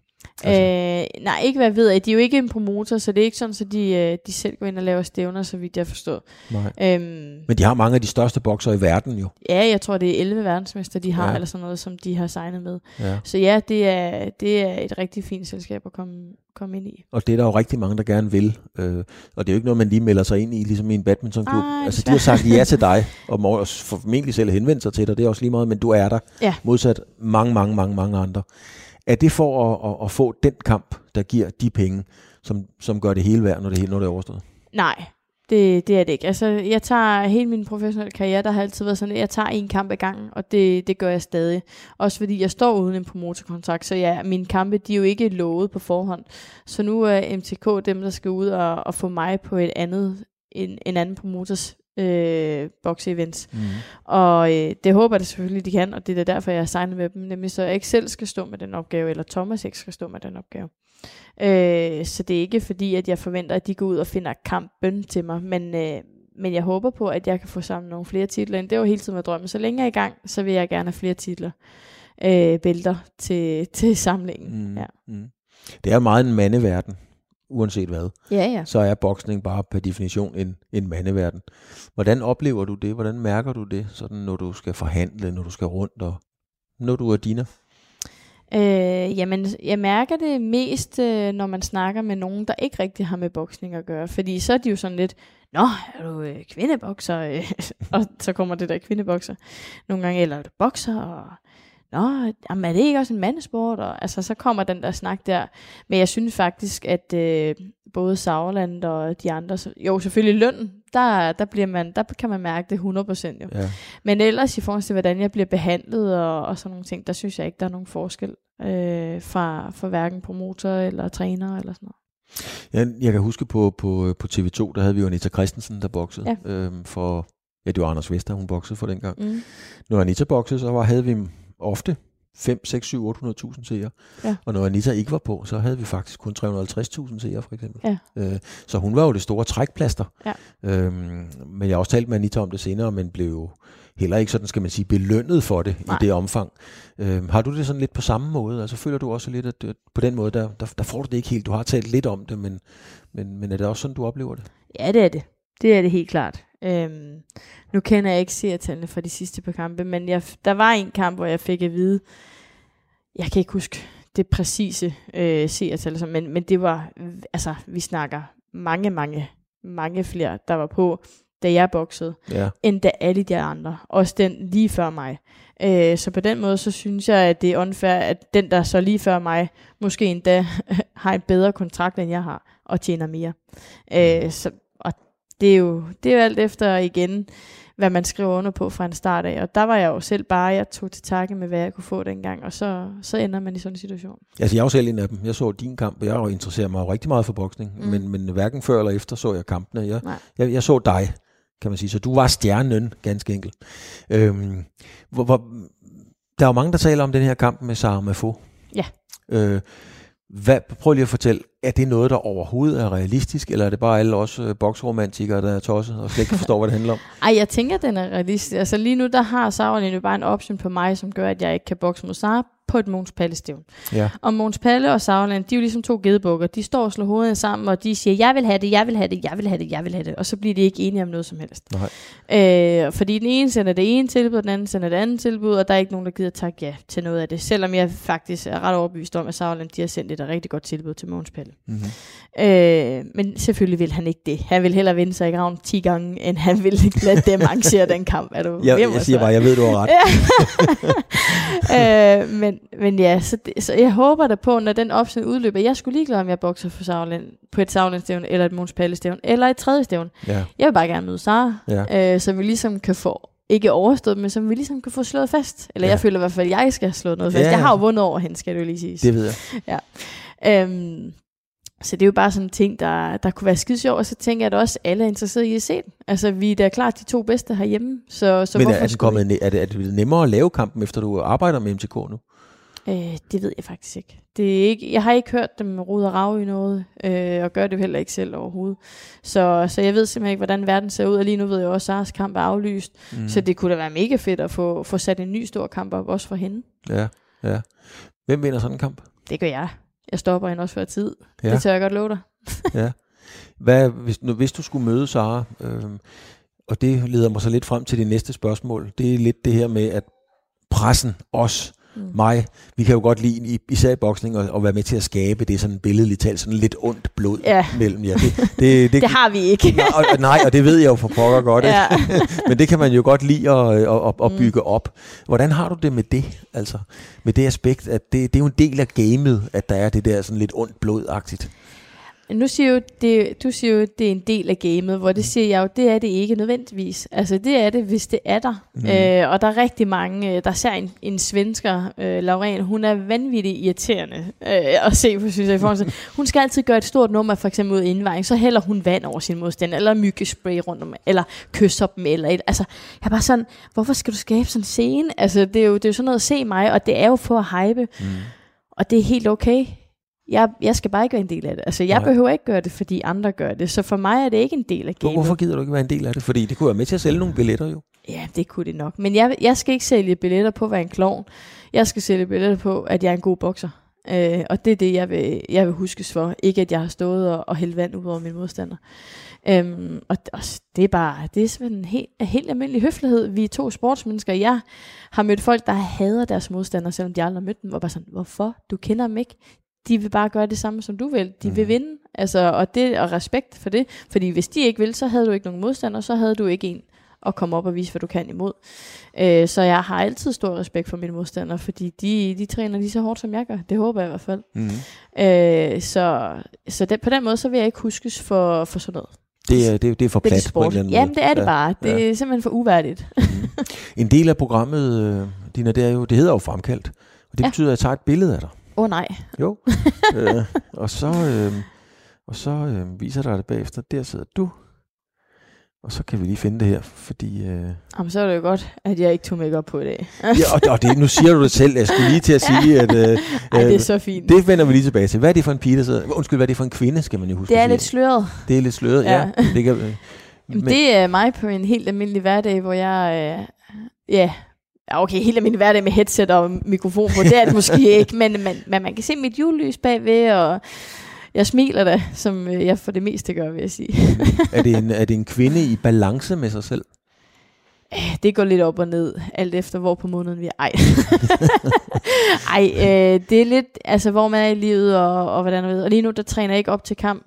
Altså. Øh, nej, ikke hvad jeg ved af. De er jo ikke en promotor, så det er ikke sådan, at så de, øh, de selv går ind og laver stævner, så vidt jeg forstår. Nej. Øhm, Men de har mange af de største bokser i verden jo. Ja, jeg tror, det er 11 verdensmester, de har, ja. eller sådan noget, som de har signet med. Ja. Så ja, det er, det er et rigtig fint selskab at komme, komme ind i. Og det er der jo rigtig mange, der gerne vil. Øh, og det er jo ikke noget, man lige melder sig ind i, ligesom i en badmintonklub. Ej, altså, de har sagt ja til dig, og må formentlig selv henvendt sig til dig, det er også lige meget, men du er der. Ja. Modsat mange, mange, mange, mange andre. Er det for at, at, at få den kamp, der giver de penge, som, som gør det hele værd, når det, når det er overstået? Nej, det, det er det ikke. Altså, jeg tager hele min professionelle karriere, der har altid været sådan, at jeg tager en kamp ad gangen, og det, det gør jeg stadig. Også fordi jeg står uden en promotorkontrakt, så ja, mine kampe, de er jo ikke lovet på forhånd. Så nu er MTK dem, der skal ud og, og få mig på et andet, en, en anden promotors øh, boxe-events. Mm. Og øh, det håber jeg selvfølgelig, de kan, og det er derfor, jeg har signet med dem, nemlig så jeg ikke selv skal stå med den opgave, eller Thomas ikke skal stå med den opgave. Øh, så det er ikke fordi, at jeg forventer, at de går ud og finder kampen til mig, men, øh, men jeg håber på, at jeg kan få sammen nogle flere titler. Det var hele tiden med drømme. Så længe jeg er i gang, så vil jeg gerne have flere titler, øh, bælter til, til samlingen. Mm. Ja. Mm. Det er meget en mandeverden uanset hvad, ja, ja. så er boksning bare per definition en, en mandeverden. Hvordan oplever du det? Hvordan mærker du det, sådan når du skal forhandle, når du skal rundt, og når du er diner? Øh, jamen, jeg mærker det mest, øh, når man snakker med nogen, der ikke rigtig har med boksning at gøre. Fordi så er de jo sådan lidt, Nå, er du øh, kvindebokser? og så kommer det der kvindebokser nogle gange, eller er du bokser? Og Nå, jamen er det ikke også en mandesport? Og, altså, så kommer den der snak der. Men jeg synes faktisk, at øh, både Sauerland og de andre, jo selvfølgelig løn, der, der, bliver man, der kan man mærke det 100% jo. Ja. Men ellers i forhold til, hvordan jeg bliver behandlet og, og sådan nogle ting, der synes jeg ikke, der er nogen forskel øh, fra, fra hverken promotor eller træner eller sådan noget. Jeg, jeg kan huske på, på, på TV2, der havde vi jo Anita Christensen, der boksede Ja. øhm, for, ja det var Anders Vester, hun boksede for dengang. Mm. Når Anita boksede, så var, havde vi ofte 5, 6, 7, 800.000 seere. Ja. Og når Anita ikke var på, så havde vi faktisk kun 350.000 seere, for eksempel. Ja. Øh, så hun var jo det store trækplaster. Ja. Øhm, men jeg har også talt med Anita om det senere, men blev jo heller ikke sådan, skal man sige, belønnet for det Nej. i det omfang. Øhm, har du det sådan lidt på samme måde? Altså føler du også lidt, at, at på den måde, der, der, der får du det ikke helt. Du har talt lidt om det, men, men, men er det også sådan, du oplever det? Ja, det er det. Det er det helt klart. Øhm, nu kender jeg ikke seertallene fra de sidste par kampe, men jeg, der var en kamp, hvor jeg fik at vide, jeg kan ikke huske det præcise øh, seertal, men, men det var, altså vi snakker mange, mange, mange flere, der var på, da jeg boksede, Ja. end da alle de andre. Også den lige før mig. Øh, så på den måde, så synes jeg, at det er unfair, at den, der så lige før mig, måske endda har en bedre kontrakt, end jeg har, og tjener mere. Øh, så, og det er, jo, det er jo alt efter igen, hvad man skriver under på fra en start af. Og der var jeg jo selv bare, jeg tog til takke med, hvad jeg kunne få dengang, og så, så ender man i sådan en situation. Altså, jeg jo selv en af dem. Jeg så din kamp, og jeg interesseret mig jo rigtig meget for boksning. Mm. Mm. Men, men hverken før eller efter så jeg kampene. Jeg, Nej. jeg, jeg så dig, kan man sige. Så du var stjernen, ganske enkelt. Øhm, hvor, hvor, der er jo mange, der taler om den her kamp med Sarah Mafo. Ja. Øh, hvad, prøv lige at fortælle, er det noget, der overhovedet er realistisk, eller er det bare alle os øh, boksromantikere, der er tosset og slet ikke forstår, hvad det handler om? Ej, jeg tænker, den er realistisk. Altså lige nu, der har Sauerland jo bare en option på mig, som gør, at jeg ikke kan bokse mod Sara på et Måns Palle. Ja. Og Måns Palle og Sauerland, de er jo ligesom to gedebukker. De står og slår hovedet sammen, og de siger, jeg vil have det, jeg vil have det, jeg vil have det, jeg vil have det. Og så bliver de ikke enige om noget som helst. Nej. Øh, fordi den ene sender det ene tilbud, den anden sender det andet tilbud, og der er ikke nogen, der gider takke ja til noget af det. Selvom jeg faktisk er ret overbevist om, at Sauerland, de har sendt et rigtig godt tilbud til Måns Palle. Mm-hmm. Øh, men selvfølgelig vil han ikke det. Han vil hellere vinde sig i graven 10 gange, end han vil lade dem arrangere den kamp. Er du Jeg, jeg siger bare, jeg ved, du har ret. øh, men, men ja, så, det, så jeg håber da på, når den option udløber, jeg skulle ligeglad, om jeg bokser for Sauerland, på et Sauerland-stævn, eller et Måns eller et tredje stævn. Ja. Jeg vil bare gerne møde Sara, Ja. øh, så vi ligesom kan få, ikke overstået, men så vi ligesom kan få slået fast. Eller Ja. jeg føler i hvert fald, at jeg skal have slået noget fast. Ja. Jeg har jo vundet over hende, skal det jo lige sige. Det ved jeg. Øhm, så det er jo bare sådan en ting, der, der kunne være skide sjov, og så tænker jeg, at også alle er interesserede i at se den. Altså, vi er da klart de to bedste herhjemme, så, så Men er, hvorfor er, skulle kommet, ne- er, det, er det nemmere at lave kampen, efter du arbejder med MTK nu? Øh, det ved jeg faktisk ikke. Det er ikke. Jeg har ikke hørt dem rode og rave i noget, øh, og gør det heller ikke selv overhovedet. Så, så jeg ved simpelthen ikke, hvordan verden ser ud, og lige nu ved jeg også, at Saras kamp er aflyst. Mm. Så det kunne da være mega fedt at få, få sat en ny stor kamp op, også for hende. Ja, ja. Hvem vinder sådan en kamp? Det gør jeg. Jeg stopper hende også før tid. Ja. Ja. Det tør jeg godt love dig. Ja. Hvad, hvis, nu, hvis du skulle møde Sara, øh, og det leder mig så lidt frem til det næste spørgsmål, det er lidt det her med, at pressen, os, mm. mig, vi kan jo godt lide, i- især i boksning, at, at være med til at skabe det sådan billedligt talt, sådan lidt ondt blod Ja. mellem jer. Det, det, det, Det har vi ikke. nej, og, nej, og det ved jeg jo for pokker godt, ja. men det kan man jo godt lide at, at, at, at Mm. bygge op. Hvordan har du det med det, altså? Med det aspekt, at det, det er jo en del af gamet, at der er det der sådan lidt ondt blodagtigt. Nu siger jo, det, du siger jo, det er en del af gamet, hvor det siger jeg jo, det er det ikke nødvendigvis. Altså det er det, hvis det er der. Mm. Øh, og der er rigtig mange, øh, der ser en, en svensker, øh, Lauren, hun er vanvittigt irriterende øh, at se på, synes jeg, i forhold til. Hun skal altid gøre et stort nummer, for eksempel ud indvejning, så hælder hun vand over sin modstander, eller myggespray rundt om, eller kysser dem, eller et, altså, jeg er bare sådan, hvorfor skal du skabe sådan en scene? Altså, det er jo, det er jo sådan noget at se mig, og det er jo for at hype, Mm. og det er helt okay. Jeg, jeg skal bare ikke være en del af det. Altså, jeg Nej. behøver ikke gøre det, fordi andre gør det. Så for mig er det ikke en del af gamet. hvorfor gider du ikke være en del af det? Fordi det kunne være med til at sælge nogle billetter jo. Ja, det kunne det nok. Men jeg, jeg skal ikke sælge billetter på at være en klovn. Jeg skal sælge billetter på, at jeg er en god bokser. Øh, og det er det, jeg vil, jeg vil huskes for. Ikke, at jeg har stået og, og hældt vand ud over min modstander. Øhm, og, og det er bare, det er simpelthen en helt, en helt almindelig høflighed. Vi er to sportsmennesker. Jeg har mødt folk, der hader deres modstandere, selvom de aldrig har mødt dem. Og bare sådan, hvorfor? Du kender dem ikke. De vil bare gøre det samme, som du vil. De vil Mhm. vinde. Altså, og, det, og respekt for det. Fordi hvis de ikke vil, så havde du ikke nogen modstander, så havde du ikke en at komme op og vise, hvad du kan imod. Øh, så jeg har altid stor respekt for mine modstandere, fordi de, de træner lige så hårdt, som jeg gør. Det håber jeg i hvert fald. Mm. Øh, så så det, på den måde, så vil jeg ikke huskes for, for sådan noget. Det, er, det, er- det er for Det plat på en eller anden Jamen, måde. det er det Ja. bare. Det ja. er simpelthen for uværdigt. En del af programmet, øh, Dina, det, er jo, det hedder jo fremkaldt. Og det Ja. betyder, at jeg tager et billede af dig. Åh oh, nej. Jo. øh, og så, øh, Og så øh, viser der det bagefter, der sidder du. Og så kan vi lige finde det her, fordi... Øh... Jamen, så er det jo godt, at jeg ikke tog make på i dag. ja, og, og det, nu siger du det selv. Jeg skulle lige til at sige, at... Øh, Ej, det er så fint. Det vender vi lige tilbage til. Hvad er det for en pige, der sidder... Undskyld, hvad er det for en kvinde, skal man jo huske Det er lidt sløret. Det er lidt sløret, ja. Ja. Det, kan, øh, Men... Det er mig på en helt almindelig hverdag, hvor jeg... Øh, ja, Ja, okay, helt almindelig hverdag med headset og mikrofon på, det er det måske ikke, men, men, men man kan se mit julelys bagved, og jeg smiler da, som øh, jeg for det meste gør, vil jeg sige. er, det en, er det en kvinde i balance med sig selv? Det går lidt op og ned, alt efter hvor på måneden vi er. Ej, Ej øh, det er lidt, altså hvor man er i livet, og, og hvordan man ved. Og lige nu, der træner jeg ikke op til kamp.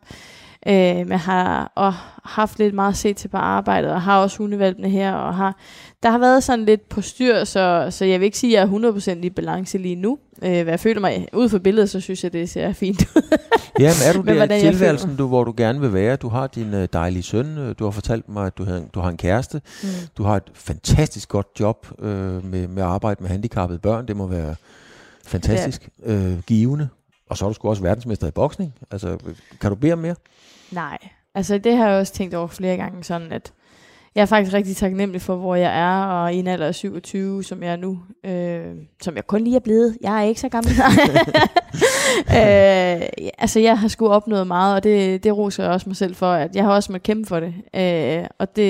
Øh, men har og haft lidt meget at se til på arbejdet, og har også hundevalpene her, og har, der har været sådan lidt på styr, så, så jeg vil ikke sige, at jeg er 100% i balance lige nu. Øh, hvad jeg føler mig, ud fra billedet, så synes jeg, det ser fint ud. Ja, men er du Men der i tilværelsen, du, hvor du gerne vil være? Du har din øh, dejlige søn, øh, du har fortalt mig, at du har, du har en kæreste, Mm. du har et fantastisk godt job øh, med, med arbejde med handicappede børn, det må være fantastisk øh, givende. Og så er du sgu også verdensmester i boksning. Altså, kan du bede om mere? Nej, altså det har jeg også tænkt over flere gange, sådan at jeg er faktisk rigtig taknemmelig for, hvor jeg er, og i en alder af 27, som jeg er nu, øh, som jeg kun lige er blevet. Jeg er ikke så gammel. øh, altså jeg har sgu opnået meget, og det, det roser jeg også mig selv for, at jeg har også måttet kæmpe for det. Øh, og det,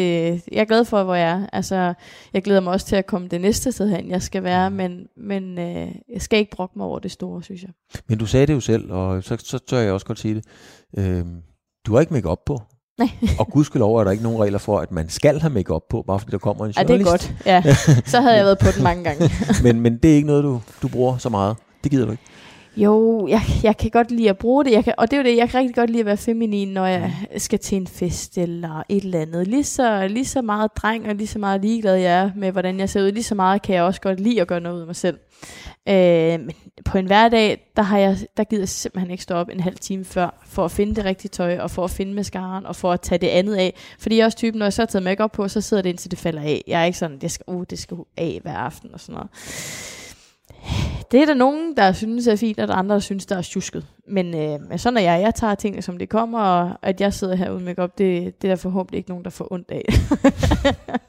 jeg er glad for, hvor jeg er. Altså, jeg glæder mig også til at komme det næste sted hen, jeg skal være, men, men øh, jeg skal ikke brokke mig over det store, synes jeg. Men du sagde det jo selv, og så, så tør jeg også godt sige det. Øh, du har ikke make op på. Nej. og gudskelov er der ikke nogen regler for, at man skal have make op på, bare fordi der kommer en journalist. det er godt. Ja, så havde jeg været på den mange gange. men, men det er ikke noget, du, du bruger så meget. Det gider du ikke. Jo, jeg, jeg kan godt lide at bruge det, jeg kan, og det er jo det, jeg kan rigtig godt lide at være feminin, når jeg skal til en fest eller et eller andet. Lige så, lige så meget dreng og lige så meget ligeglad jeg er med, hvordan jeg ser ud, lige så meget kan jeg også godt lide at gøre noget ud af mig selv. Øh, men på en hverdag, der, har jeg, der gider jeg simpelthen ikke stå op en halv time før, for at finde det rigtige tøj, og for at finde mascaraen, og for at tage det andet af. Fordi jeg er også typen, når jeg så har taget make på, så sidder det indtil det falder af. Jeg er ikke sådan, det skal, uh, det skal af hver aften og sådan noget. Det er der nogen, der synes er fint, og der andre, der synes, der er tjusket. Men øh, men sådan er jeg. Jeg tager tingene, som det kommer, og at jeg sidder her uden makeup, det, det er der forhåbentlig ikke nogen, der får ondt af.